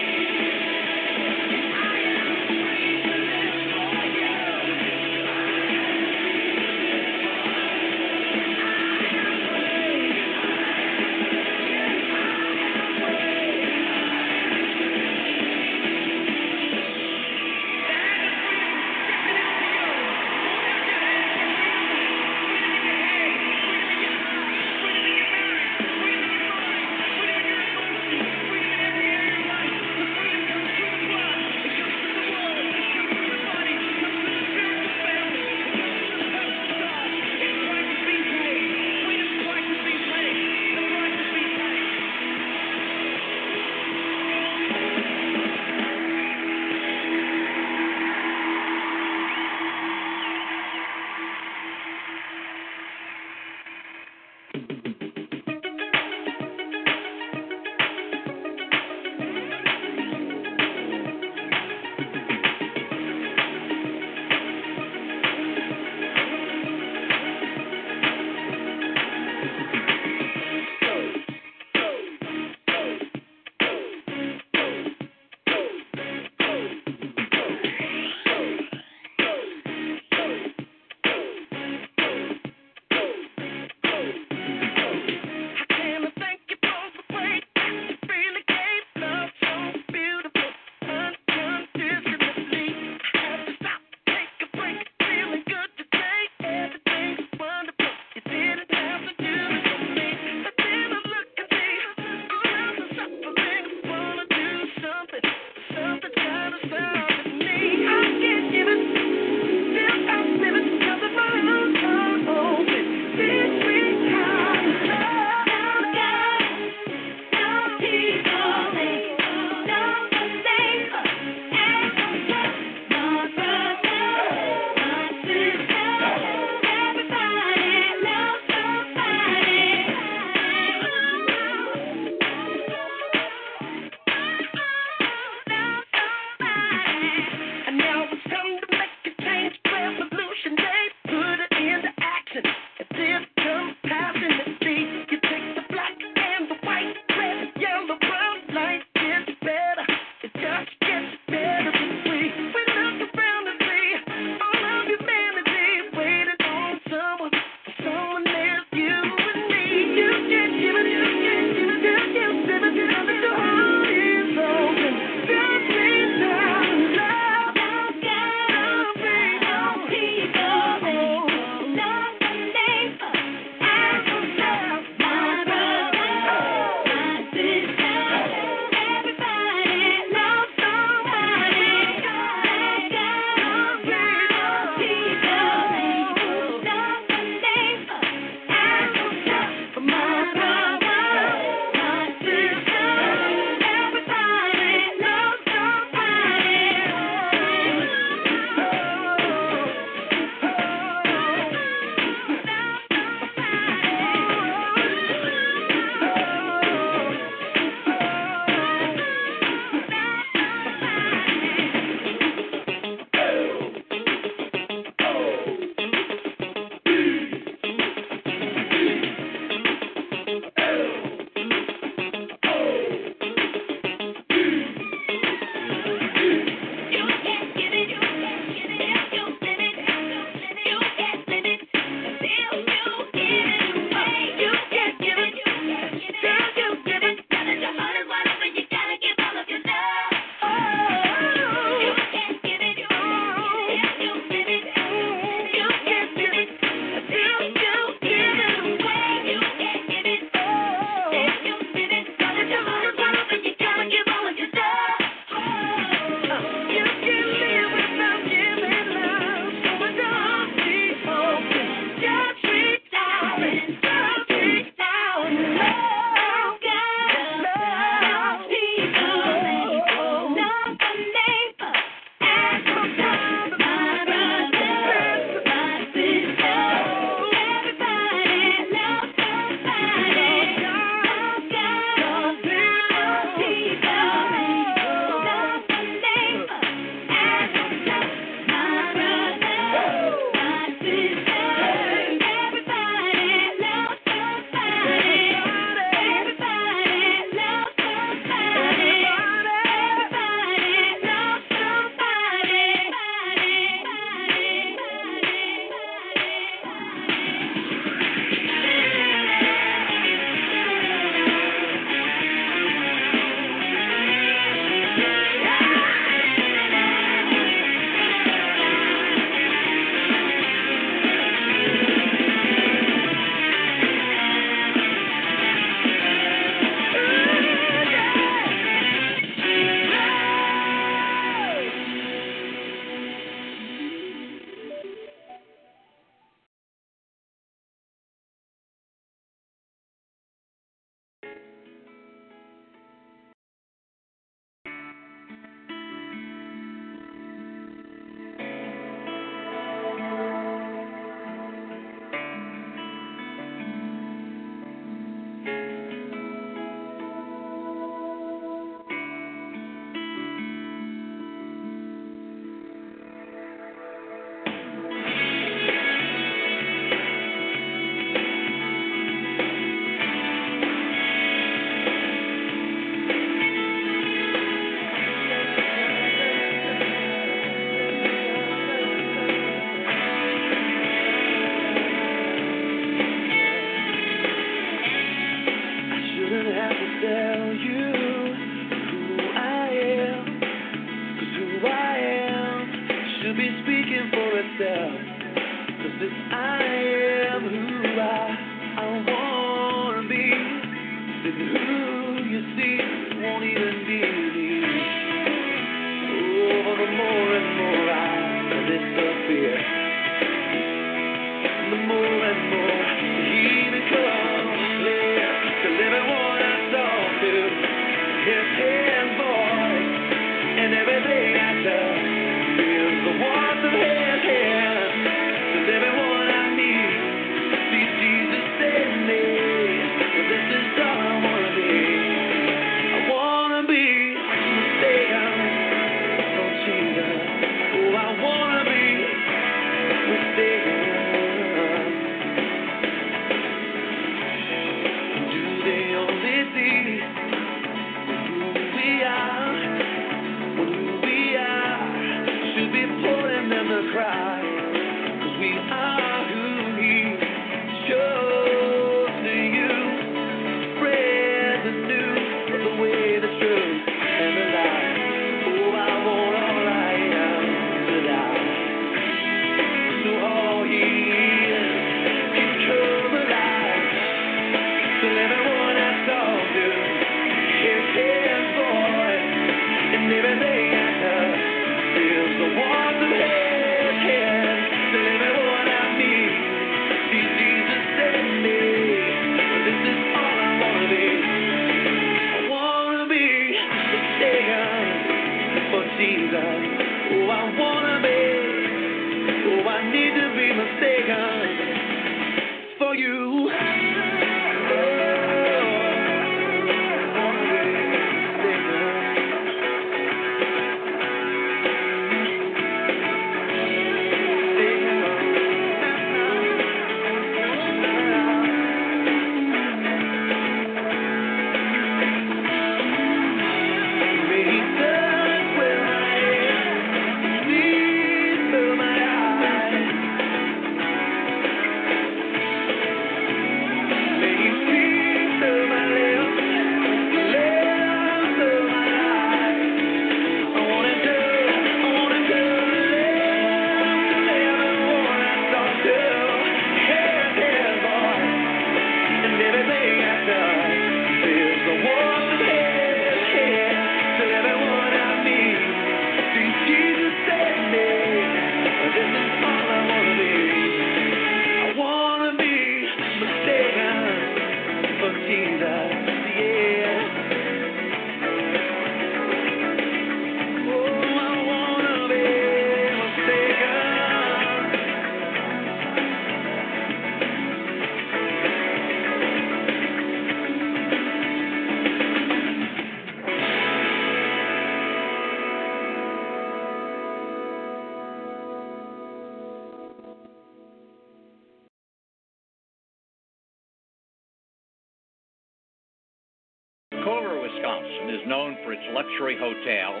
Luxury hotel,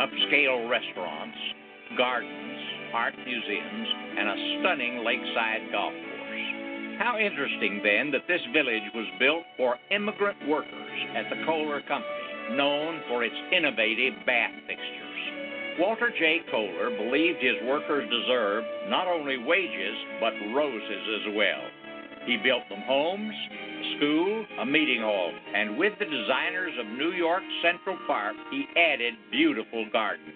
upscale restaurants, gardens, art museums, and a stunning lakeside golf course. How interesting, then, that this village was built for immigrant workers at the Kohler Company, known for its innovative bath fixtures. Walter J. Kohler believed his workers deserved not only wages, but roses as well. He built them homes, school, a meeting hall, and with the designers of New York Central Park, he added beautiful gardens.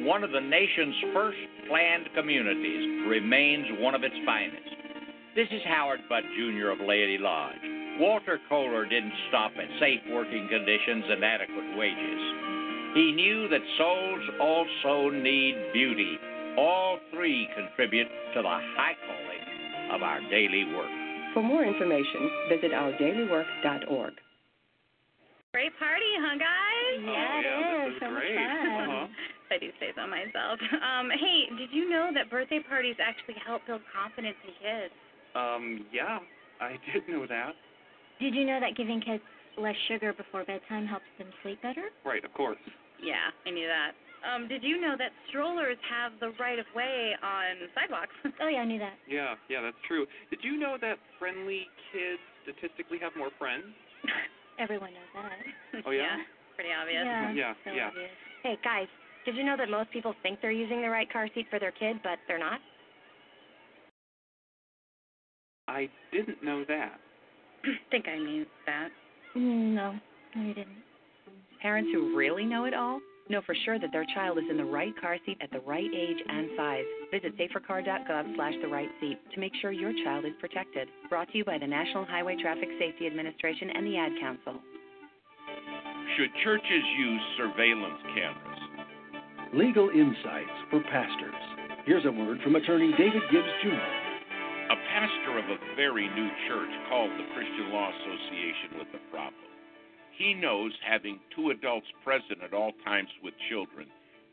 One of the nation's first planned communities remains one of its finest. This is Howard Butt Jr. of Laity Lodge. Walter Kohler didn't stop at safe working conditions and adequate wages. He knew that souls also need beauty. All three contribute to the high calling of our daily work. For more information, visit ourdailywork.org. Great party, huh, guys? Yeah, Oh, yeah, this is. is So great. fun. Uh-huh. I do say so myself. Um, hey, did you know that birthday parties actually help build confidence in kids? Um, yeah, I did know that. Did you know that giving kids less sugar before bedtime helps them sleep better? Right, of course. Yeah, I knew that. Um, did you know that strollers have the right of way on sidewalks? oh yeah, I knew that. Yeah, yeah, that's true. Did you know that friendly kids statistically have more friends? Everyone knows that. Oh, yeah? pretty obvious. Yeah, Yeah, so yeah. obvious. Hey guys, Did you know that most people think they're using the right car seat for their kid, but they're not? I didn't know that. think I knew that. No, no, you didn't. Parents who really know it all know for sure that their child is in the right car seat at the right age and size. Visit safercar.gov slash the right seat to make sure your child is protected. Brought to you by the National Highway Traffic Safety Administration and the Ad Council. Should churches use surveillance cameras? Legal insights for pastors. Here's a word from attorney David Gibbs Jr. A pastor of a very new church called the Christian Law Association with a problem. He knows having two adults present at all times with children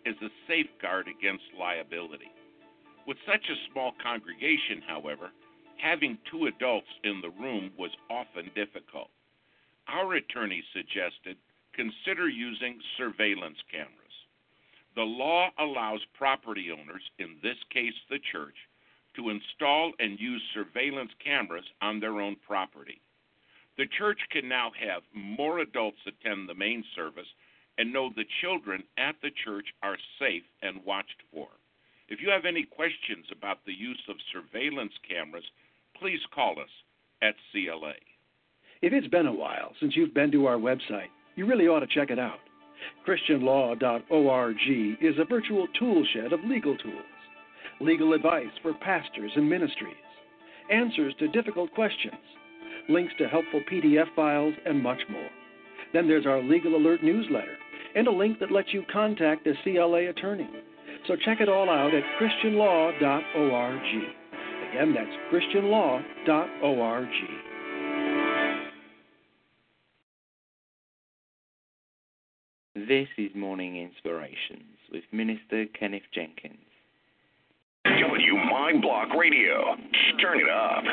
is a safeguard against liability. With such a small congregation, however, having two adults in the room was often difficult. Our attorney suggested consider using surveillance cameras. The law allows property owners, in this case the church, to install and use surveillance cameras on their own property. The church can now have more adults attend the main service and know the children at the church are safe and watched for. If you have any questions about the use of surveillance cameras, please call us at CLA. If it's been a while since you've been to our website, you really ought to check it out. ChristianLaw.org is a virtual tool shed of legal tools, legal advice for pastors and ministries, answers to difficult questions, links to helpful PDF files, and much more. Then there's our Legal Alert newsletter and a link that lets you contact a CLA attorney. So check it all out at ChristianLaw.org. Again, that's ChristianLaw.org. This is Morning Inspirations with Minister Kenneth Jenkins. W Mind Block Radio. Turn it up.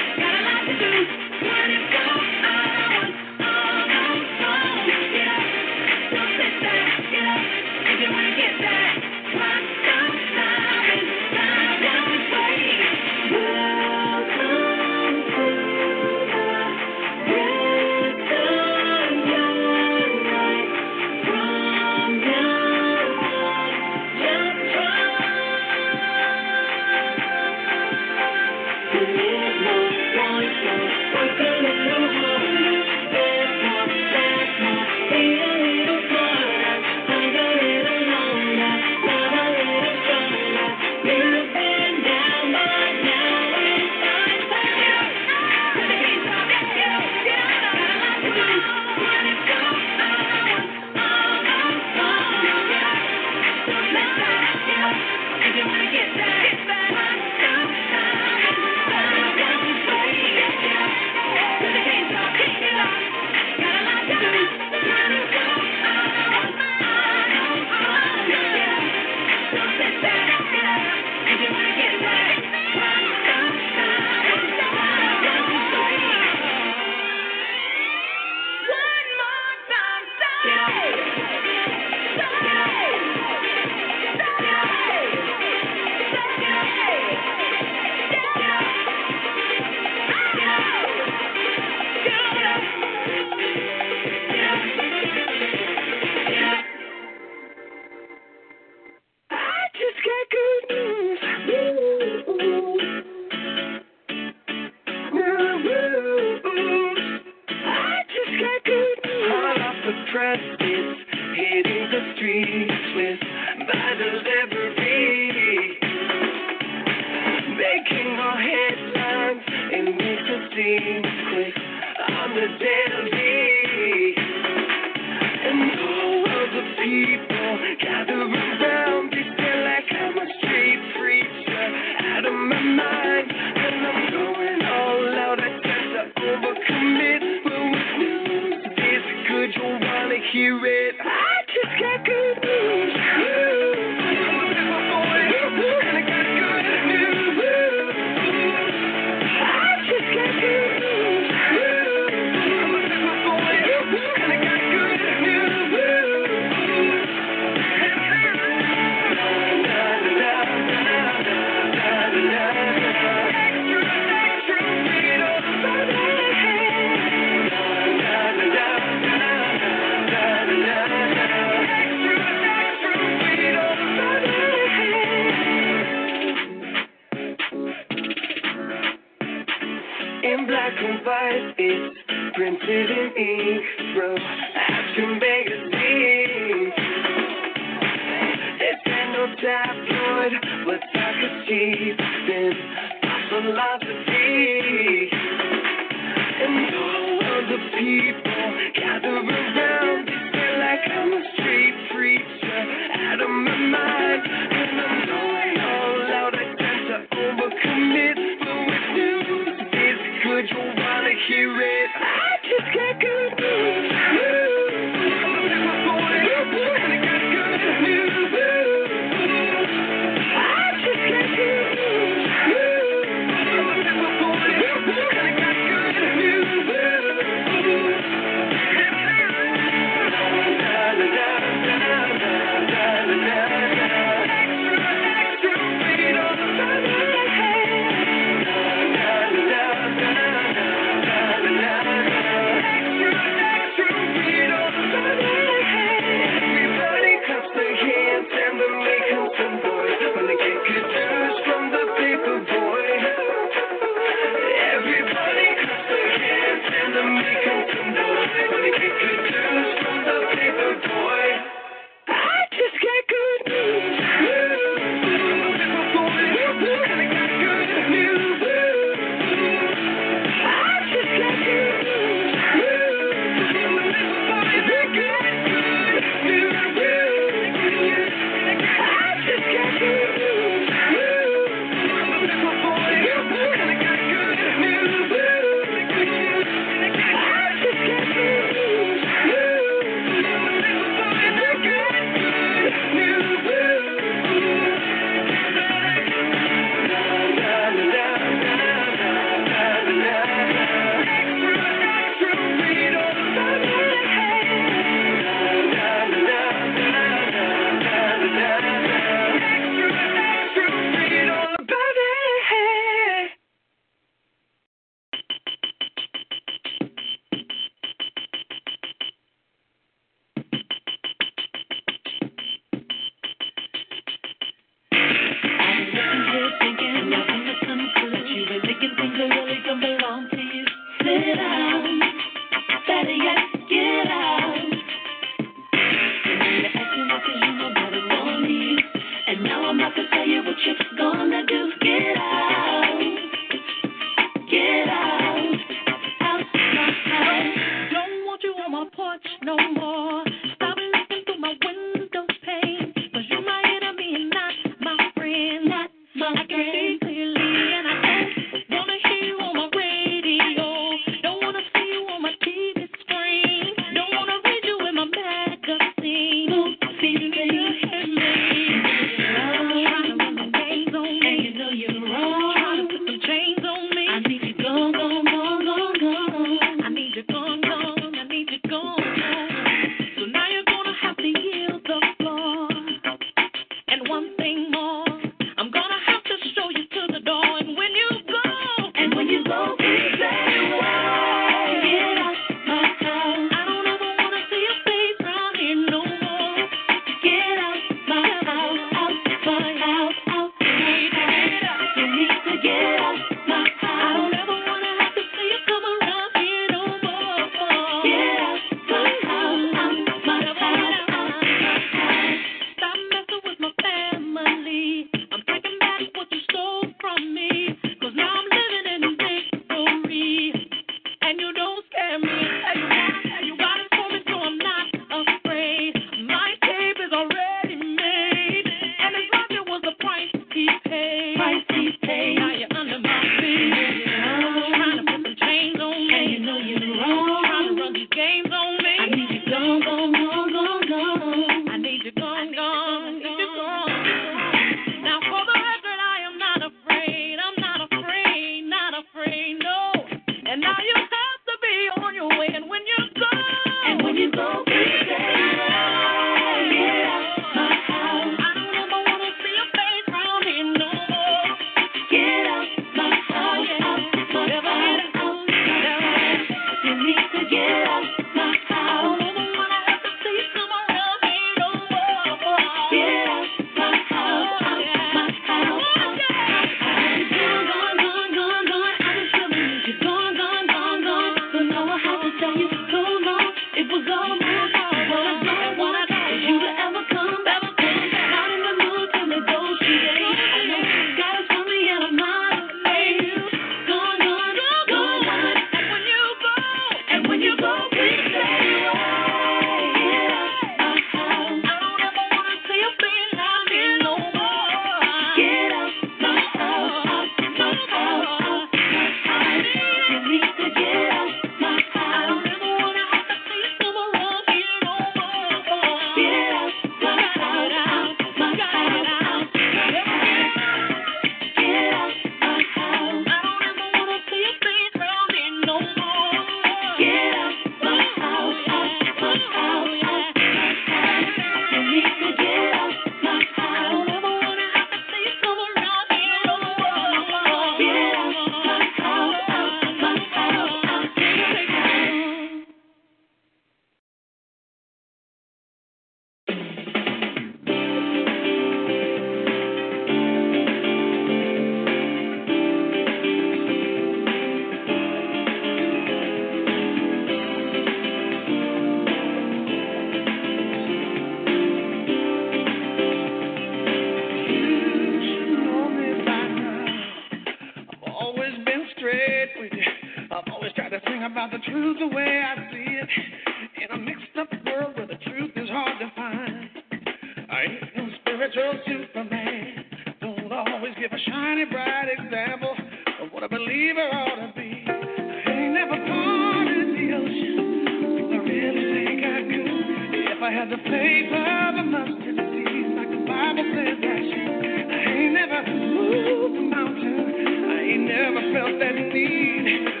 felt that need.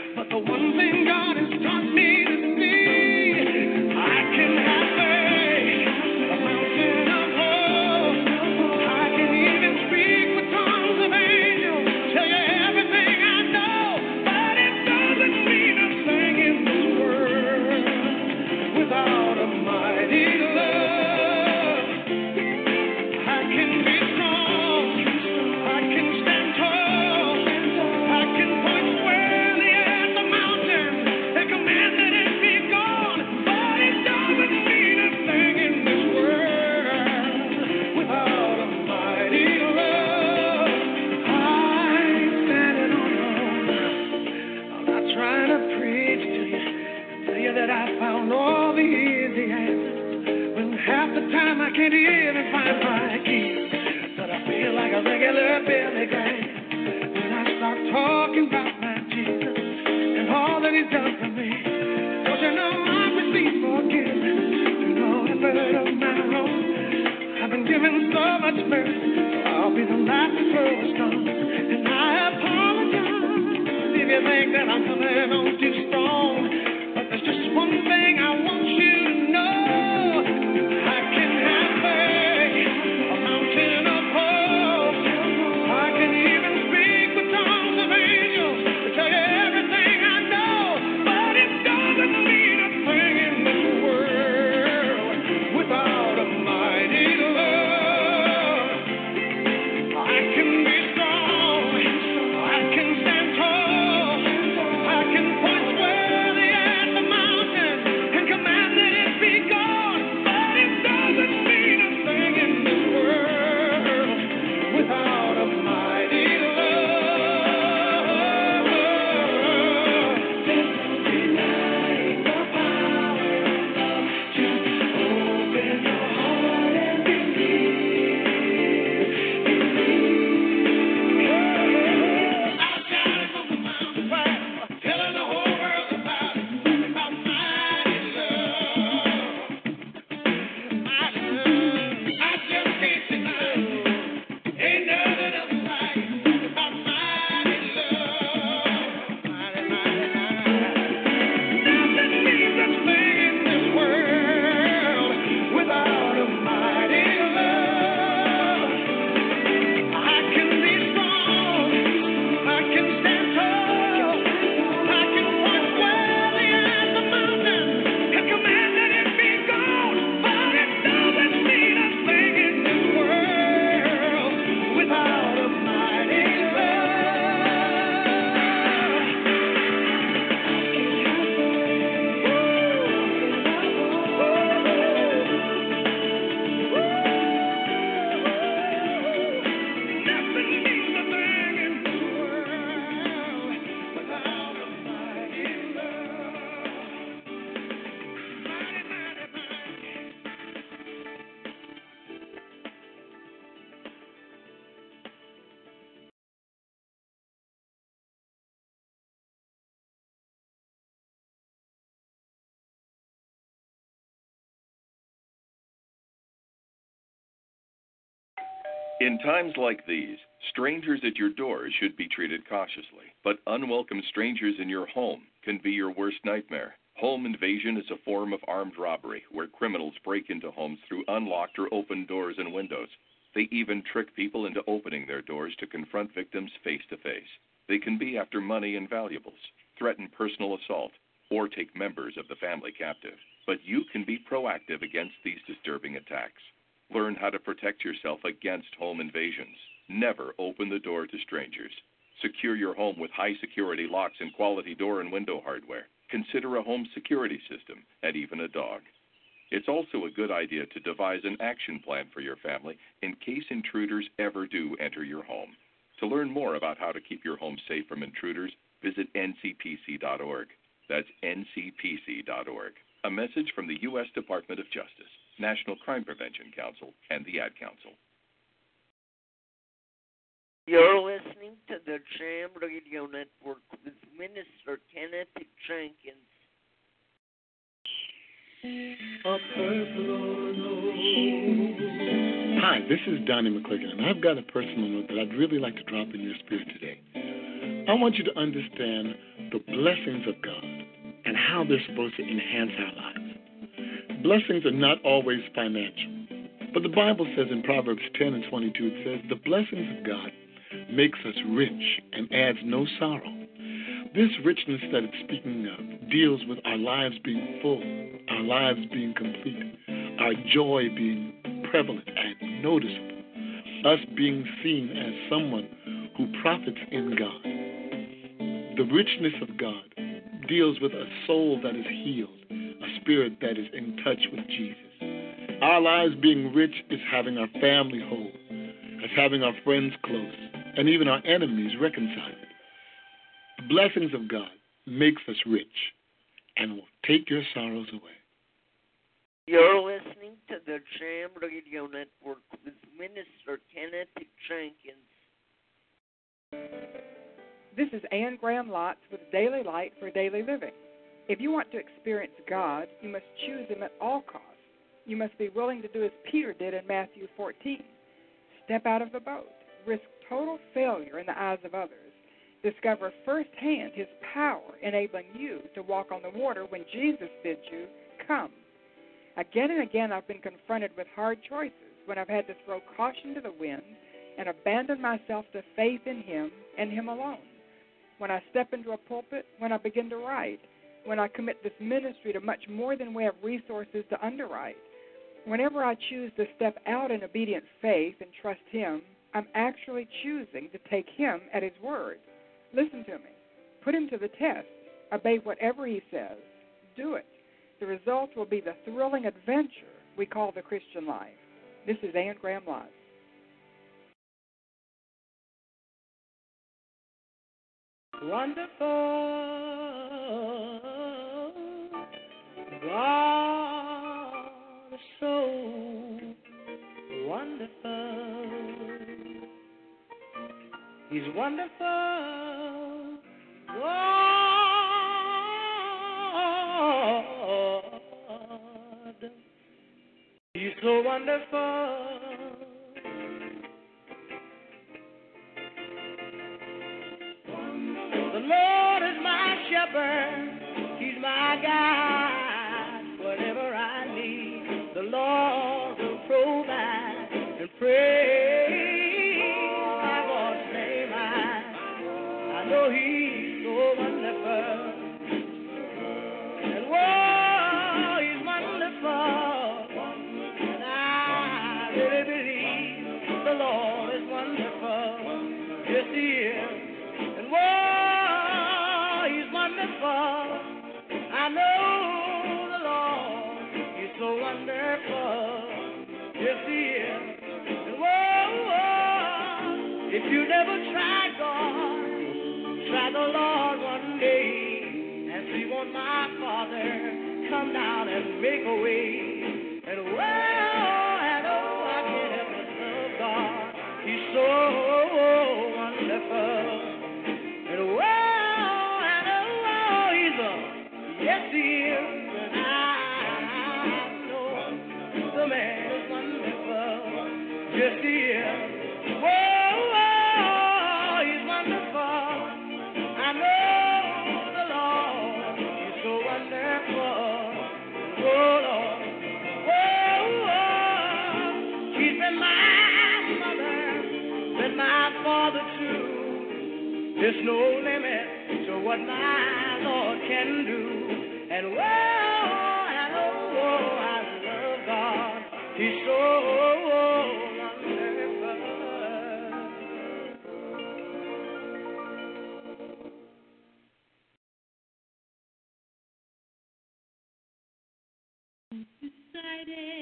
times like these, strangers at your door should be treated cautiously, but unwelcome strangers in your home can be your worst nightmare. Home invasion is a form of armed robbery where criminals break into homes through unlocked or open doors and windows. They even trick people into opening their doors to confront victims face to face. They can be after money and valuables, threaten personal assault, or take members of the family captive. But you can be proactive against these disturbing attacks. Learn how to protect yourself against home invasions. Never open the door to strangers. Secure your home with high security locks and quality door and window hardware. Consider a home security system and even a dog. It's also a good idea to devise an action plan for your family in case intruders ever do enter your home. To learn more about how to keep your home safe from intruders, visit ncpc.org. That's ncpc.org. A message from the U.S. Department of Justice. National Crime Prevention Council, and the Ad Council. You're listening to the Jam Radio Network with Minister Kenneth Jenkins. Hi, this is Donnie McClurkin, and I've got a personal note that I'd really like to drop in your spirit today. I want you to understand the blessings of God and how they're supposed to enhance our lives. Blessings are not always financial, but the Bible says in Proverbs 10 and 22, it says, The blessings of God makes us rich and adds no sorrow. This richness that it's speaking of deals with our lives being full, our lives being complete, our joy being prevalent and noticeable, us being seen as someone who profits in God. The richness of God deals with a soul that is healed, spirit that is in touch with Jesus. Our lives being rich is having our family whole, is having our friends close, and even our enemies reconciled. The blessings of God makes us rich and will take your sorrows away. You're listening to the Jam Radio Network with Minister Kenneth Jenkins. This is Ann Graham Lotz with Daily Light for Daily Living. If you want to experience God, you must choose Him at all costs. You must be willing to do as Peter did in Matthew 14 step out of the boat, risk total failure in the eyes of others, discover firsthand His power enabling you to walk on the water when Jesus bids you come. Again and again, I've been confronted with hard choices when I've had to throw caution to the wind and abandon myself to faith in Him and Him alone. When I step into a pulpit, when I begin to write, when I commit this ministry to much more than we have resources to underwrite, whenever I choose to step out in obedient faith and trust Him, I'm actually choosing to take Him at His word. Listen to me. Put Him to the test. Obey whatever He says. Do it. The result will be the thrilling adventure we call the Christian life. This is Ann Graham Lotz. Wonderful. God so wonderful. He's wonderful. God. He's so wonderful. Lord is my shepherd, He's my guide. Make There's no limit to what my Lord can do. And oh, oh, I love God. He's so wonderful. decided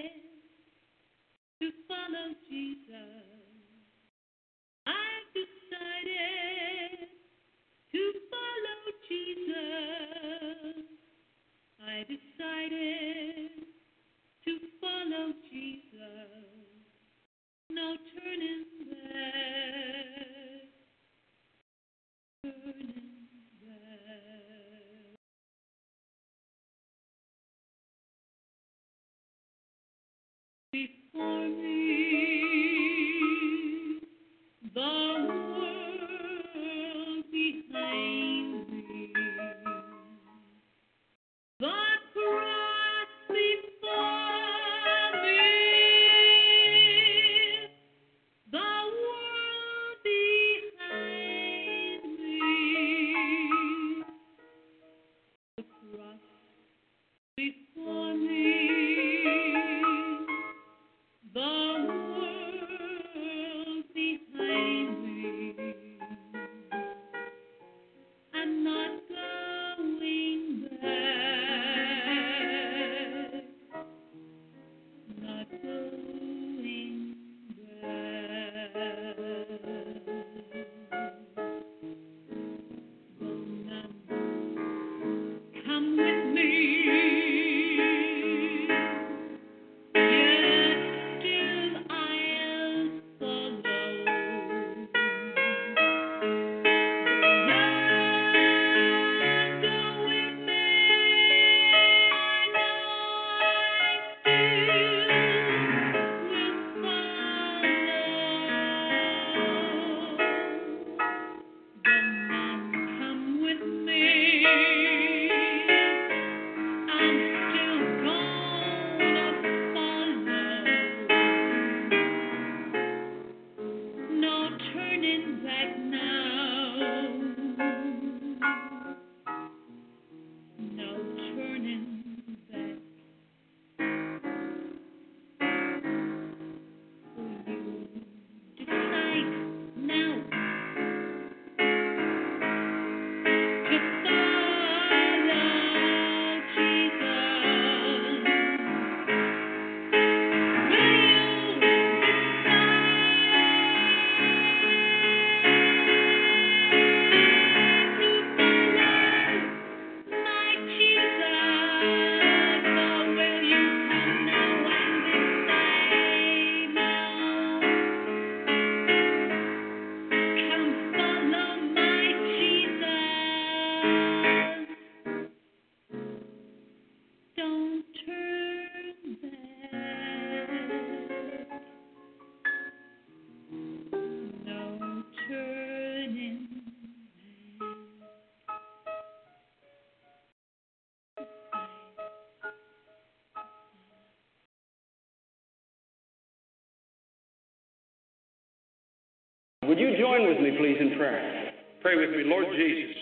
me. Lord Jesus,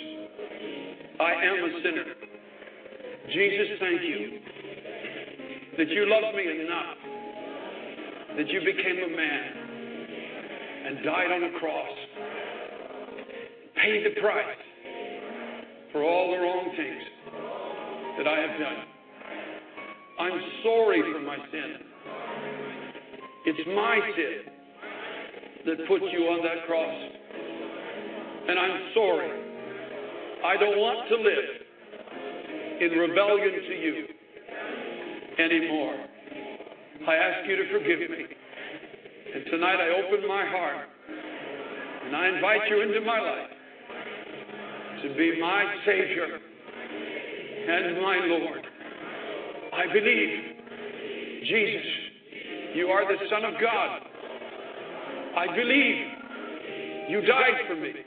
I am a sinner. Jesus, thank you that you loved me enough, that you became a man and died on a cross, paid the price for all the wrong things that I have done. I'm sorry for my sin. It's my sin that put you on that cross. And I'm sorry. I don't want to live in rebellion to you anymore. I ask you to forgive me. And tonight I open my heart and I invite you into my life to be my Savior and my Lord. I believe, Jesus, you are the Son of God. I believe you died for me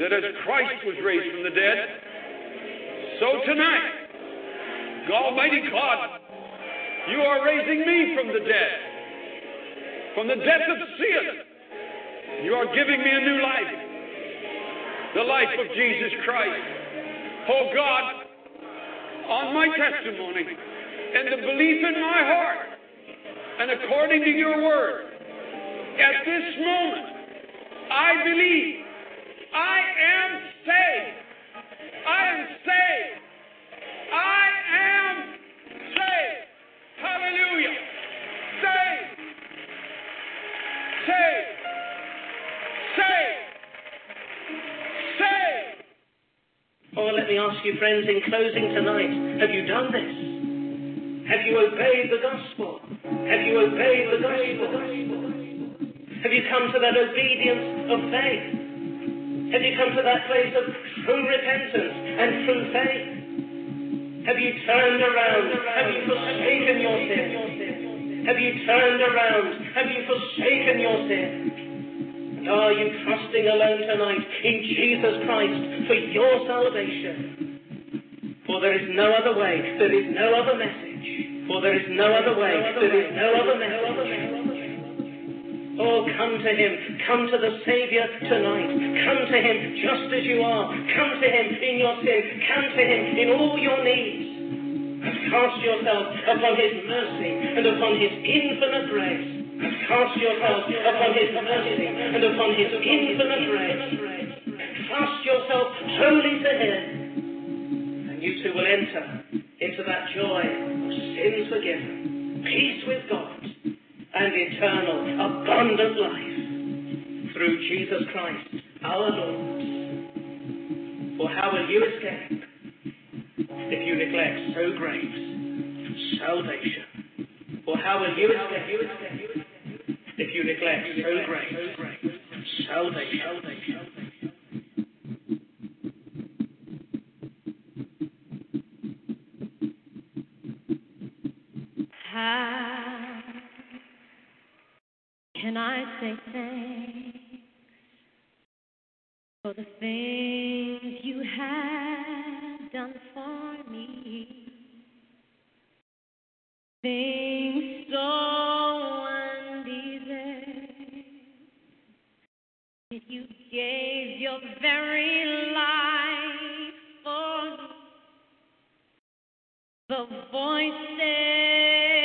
that as Christ was raised from the dead, so tonight, Almighty God, you are raising me from the dead, from the death of sin. You are giving me a new life, the life of Jesus Christ. Oh God, on my testimony and the belief in my heart, and according to your word, at this moment, I believe saved. I am saved. I am saved. Hallelujah. Saved. Saved. Saved. Saved. Oh, let me ask you, friends, in closing tonight, have you done this? Have you obeyed the gospel? Have you obeyed the gospel? Have you come to that obedience of faith? Have you come to that place of true repentance and true faith? Have you turned around? Have you forsaken your sin? Have you turned around? Have you forsaken your sin? And are you trusting alone tonight in Jesus Christ for your salvation? For there is no other way, there is no other message. For there is no other way, there is no other message. Oh, come to Him. Come to the Savior tonight. Come to Him just as you are. Come to Him in your sin. Come to Him in all your needs. And cast yourself upon His mercy and upon His infinite grace. Cast yourself upon His mercy and upon His infinite grace. Cast yourself wholly to Him. And you too will enter into that joy of sins forgiven, peace with God, and eternal, abundant life through Jesus Christ, our Lord. For how will you escape if you neglect so great salvation? For how will you escape if you neglect so great salvation? How can I say thanks for the things you have done for me? Things so undeserved that you gave your very life for me. The voices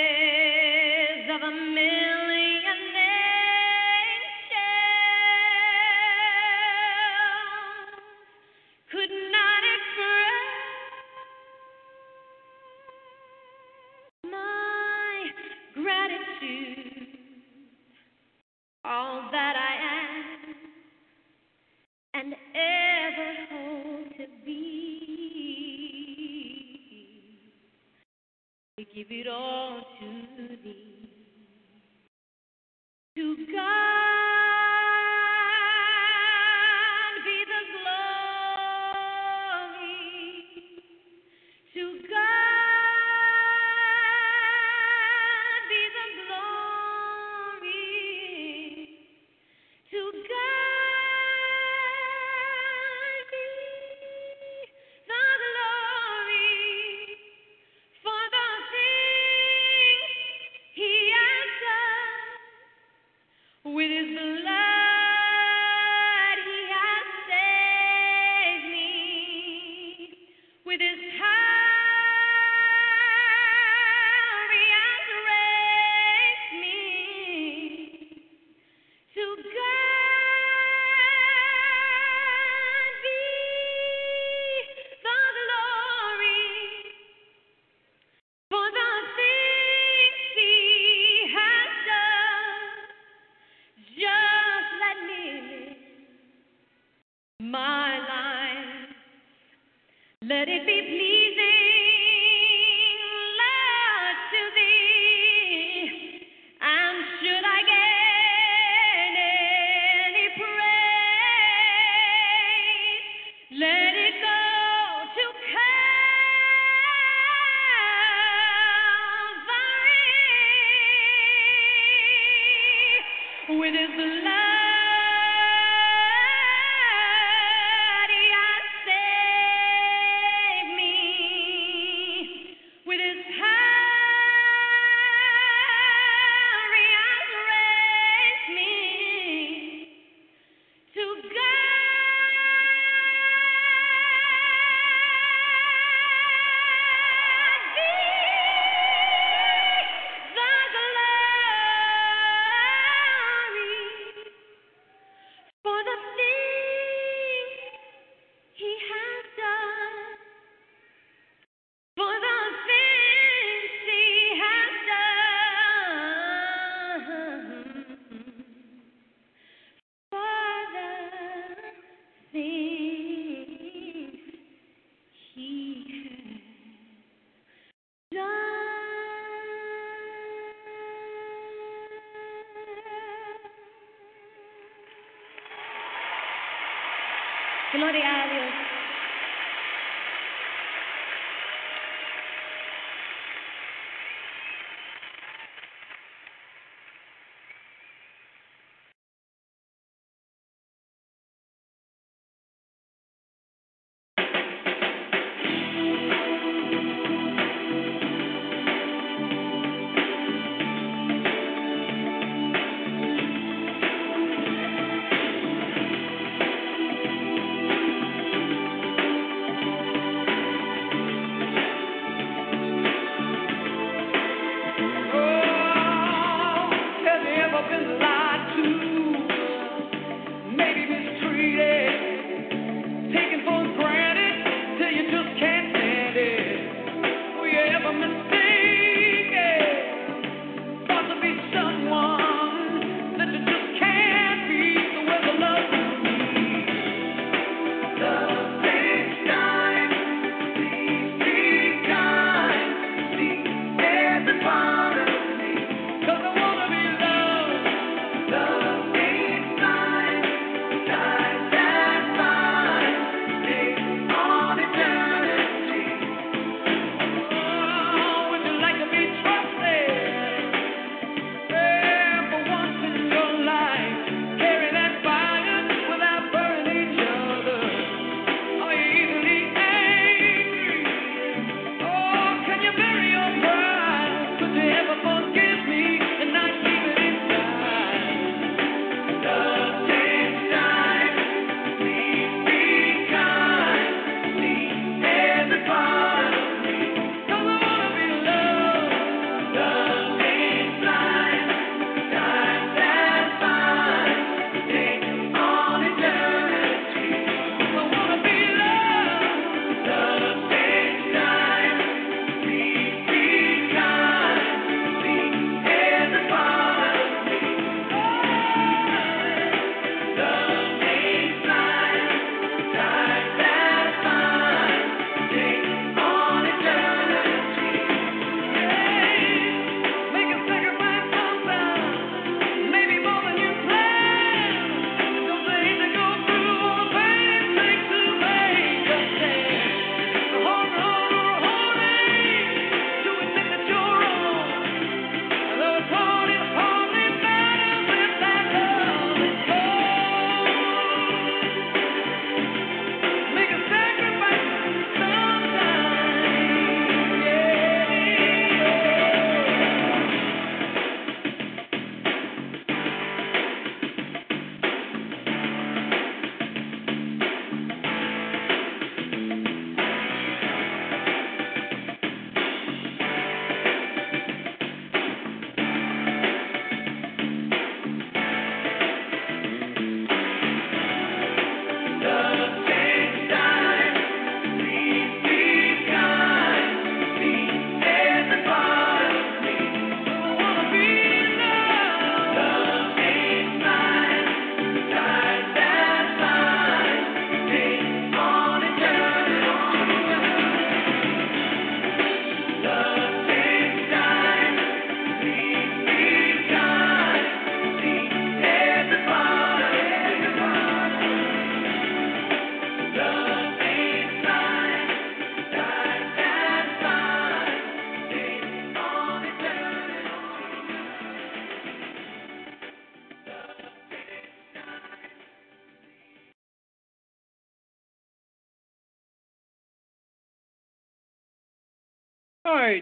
All that I am and ever hope to be. We give it all to thee. To God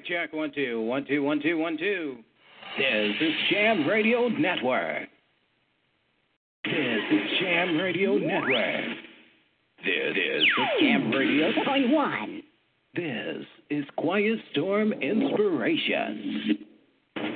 Right, check one two one two one two one two. This is Jam Radio Network. This is Jam Radio Network. This is Jam Radio Point one. This is Quiet Storm Inspirations.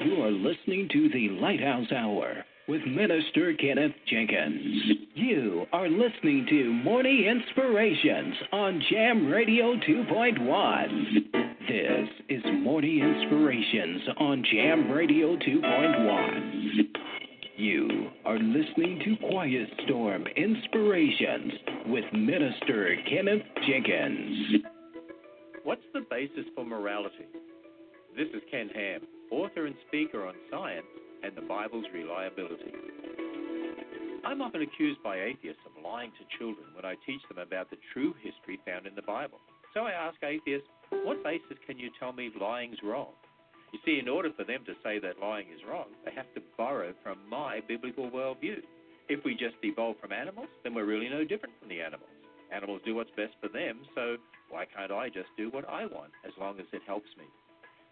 You are listening to the Lighthouse Hour with Minister Kenneth Jenkins. You are listening to Morning Inspirations on Jam Radio 2.1. This is Morning Inspirations on Jam Radio 2.1. You are listening to Quiet Storm Inspirations with Minister Kenneth Jenkins. What's the basis for morality? This is Ken Ham, author and speaker on science and the Bible's reliability. I'm often accused by atheists of lying to children when I teach them about the true history found in the Bible. So I ask atheists, what basis can you tell me lying's wrong? You see, in order for them to say that lying is wrong, they have to borrow from my biblical worldview. If we just evolved from animals, then we're really no different from the animals. Animals do what's best for them, so why can't I just do what I want as long as it helps me?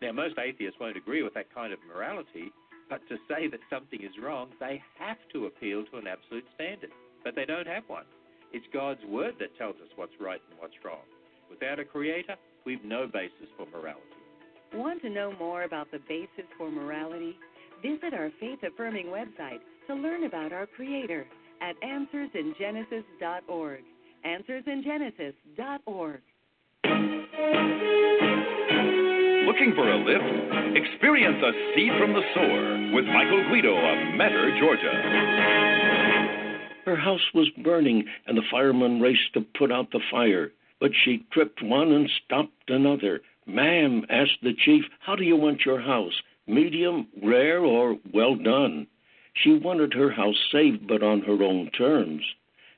Now, most atheists won't agree with that kind of morality, but to say that something is wrong, they have to appeal to an absolute standard. But they don't have one. It's God's word that tells us what's right and what's wrong. Without a creator, we've no basis for morality. Want to know more about the basis for morality? Visit our faith affirming website to learn about our Creator at answersingenesis.org. Answersingenesis.org. Looking for a lift? Experience a seed from the sower with Michael Guido of Metter, Georgia. Her house was burning, and the firemen raced to put out the fire. But she tripped one and stopped another. Ma'am, asked the chief, how do you want your house? Medium, rare, or well done? She wanted her house saved, but on her own terms.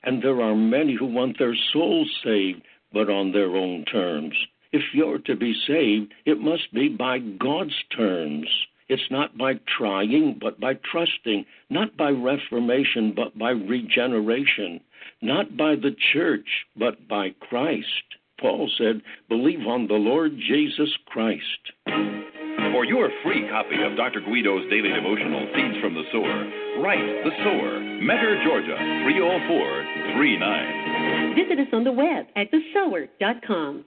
And there are many who want their souls saved, but on their own terms. If you're to be saved, it must be by God's terms. It's not by trying, but by trusting, not by reformation, but by regeneration, not by the church, but by Christ. Paul said, Believe on the Lord Jesus Christ. For your free copy of Dr. Guido's daily devotional, Seeds from the Sower, write The Sower, Metter, Georgia, 30439. Visit us on the web at thesower.com.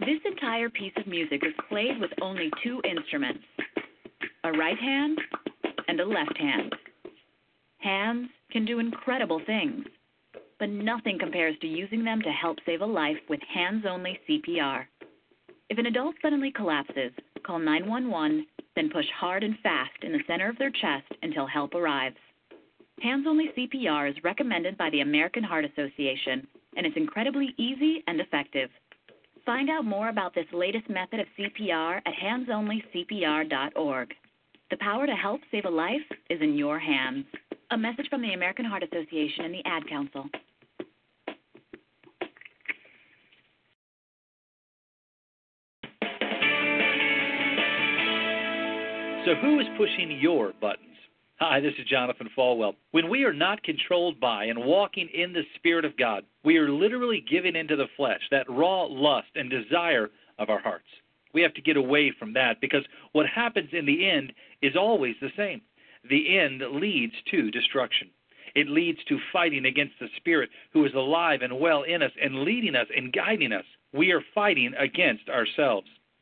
This entire piece of music was played with only two instruments a right hand and a left hand. Hands can do incredible things, but nothing compares to using them to help save a life with hands only CPR. If an adult suddenly collapses, call 911, then push hard and fast in the center of their chest until help arrives. Hands only CPR is recommended by the American Heart Association, and it's incredibly easy and effective. Find out more about this latest method of CPR at handsonlycpr.org. The power to help save a life is in your hands. A message from the American Heart Association and the Ad Council. So, who is pushing your buttons? Hi, this is Jonathan Falwell. When we are not controlled by and walking in the Spirit of God, we are literally giving into the flesh, that raw lust and desire of our hearts. We have to get away from that because what happens in the end is always the same. The end leads to destruction. It leads to fighting against the Spirit who is alive and well in us and leading us and guiding us. We are fighting against ourselves.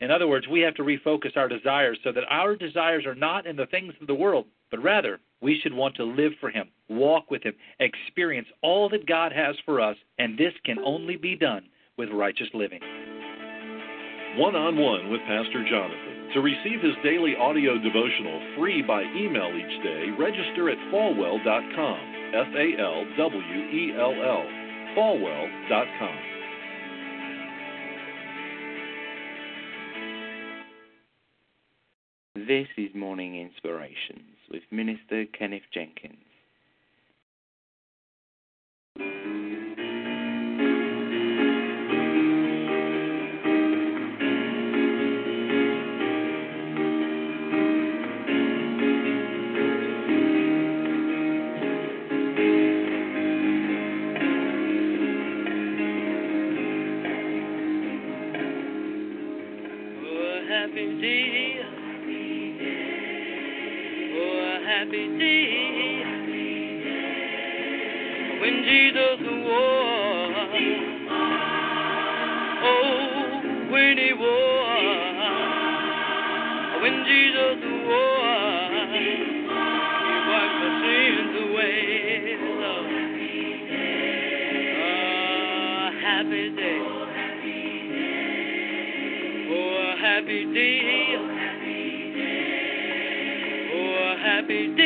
In other words, we have to refocus our desires so that our desires are not in the things of the world, but rather we should want to live for Him, walk with Him, experience all that God has for us, and this can only be done with righteous living. One on one with Pastor Jonathan. To receive his daily audio devotional free by email each day, register at falwell.com. F A L W E L L. Falwell.com. This is Morning Inspirations with Minister Kenneth Jenkins. Happy day. happy day when Jesus was. Oh, when he was, when Jesus was, he wiped the sins away. Oh, happy day, Oh, happy day. Oh, happy day. happy day.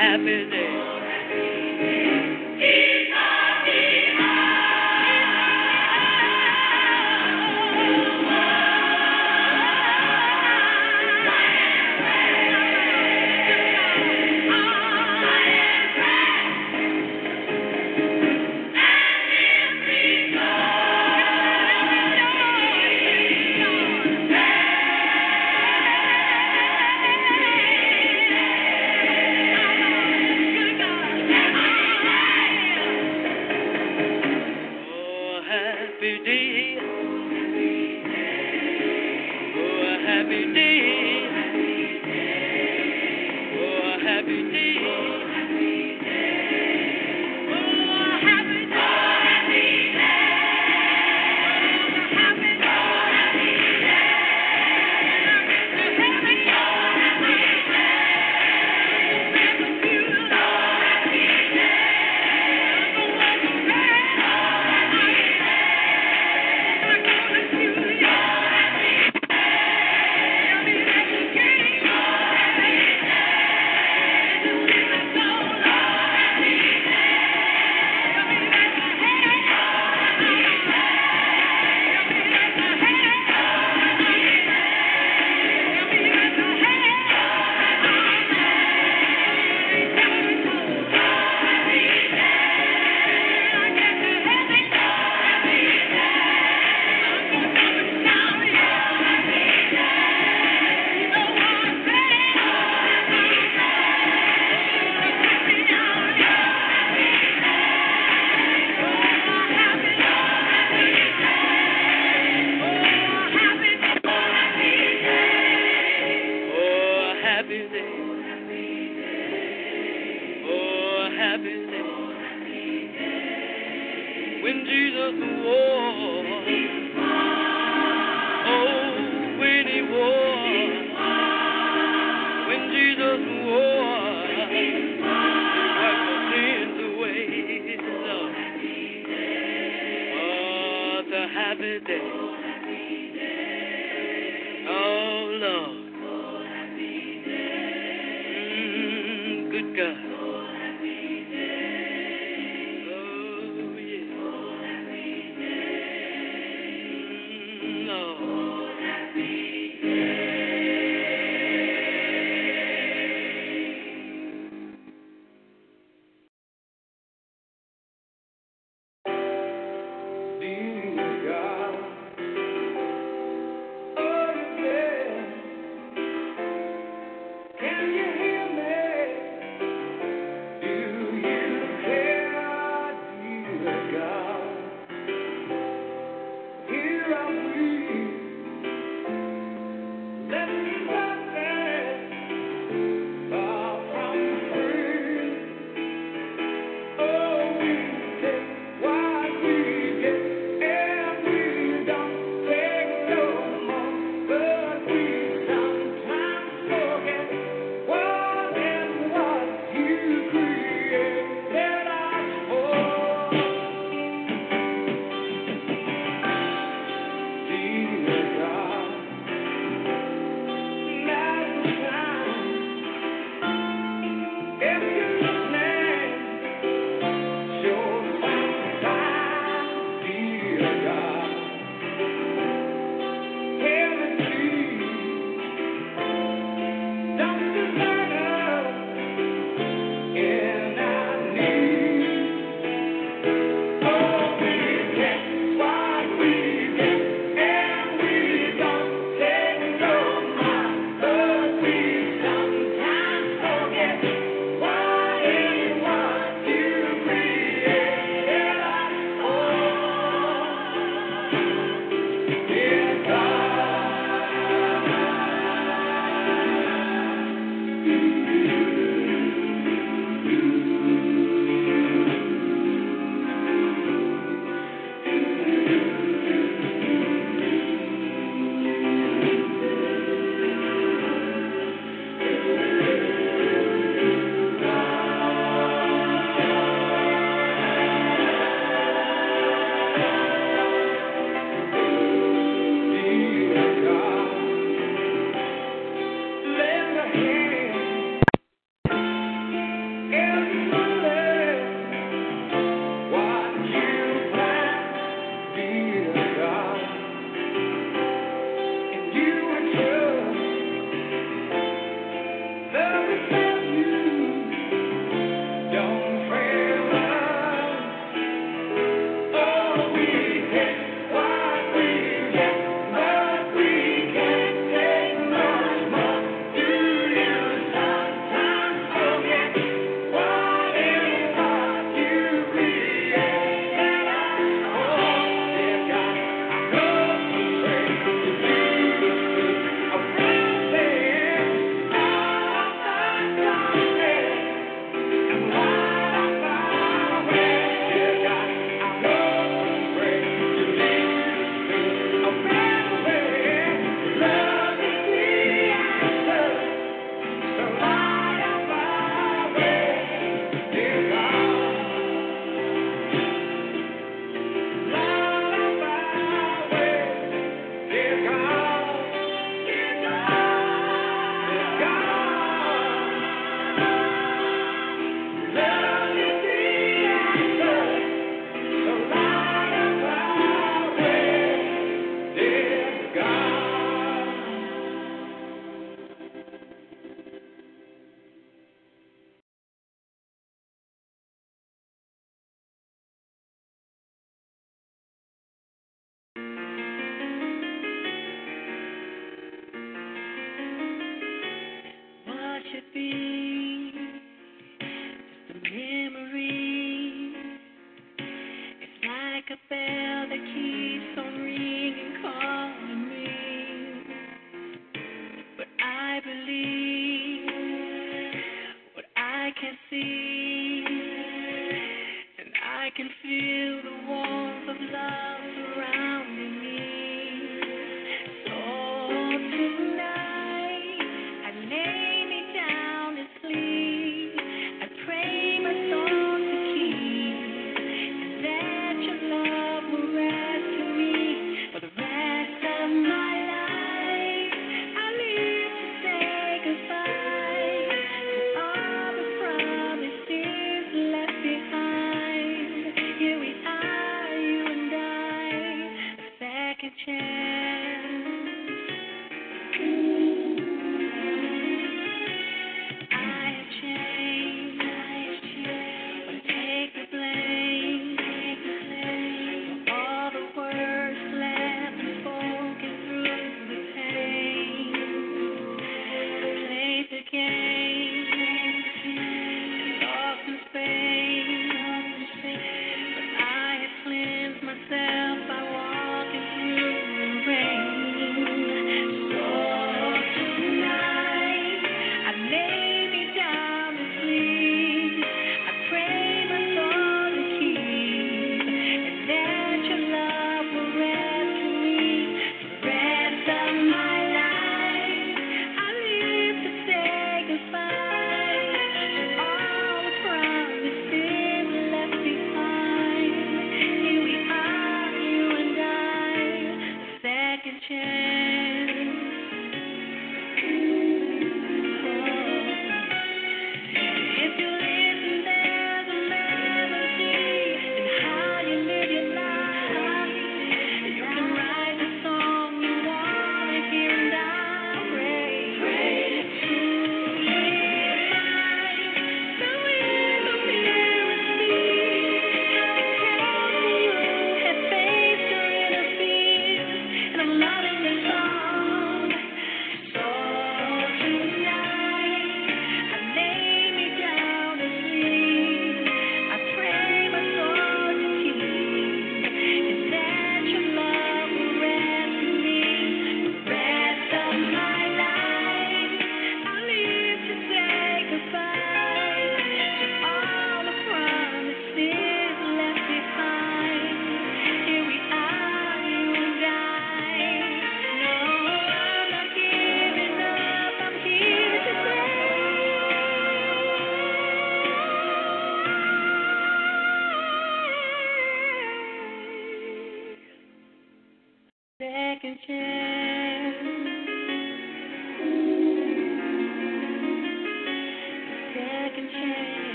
happiness.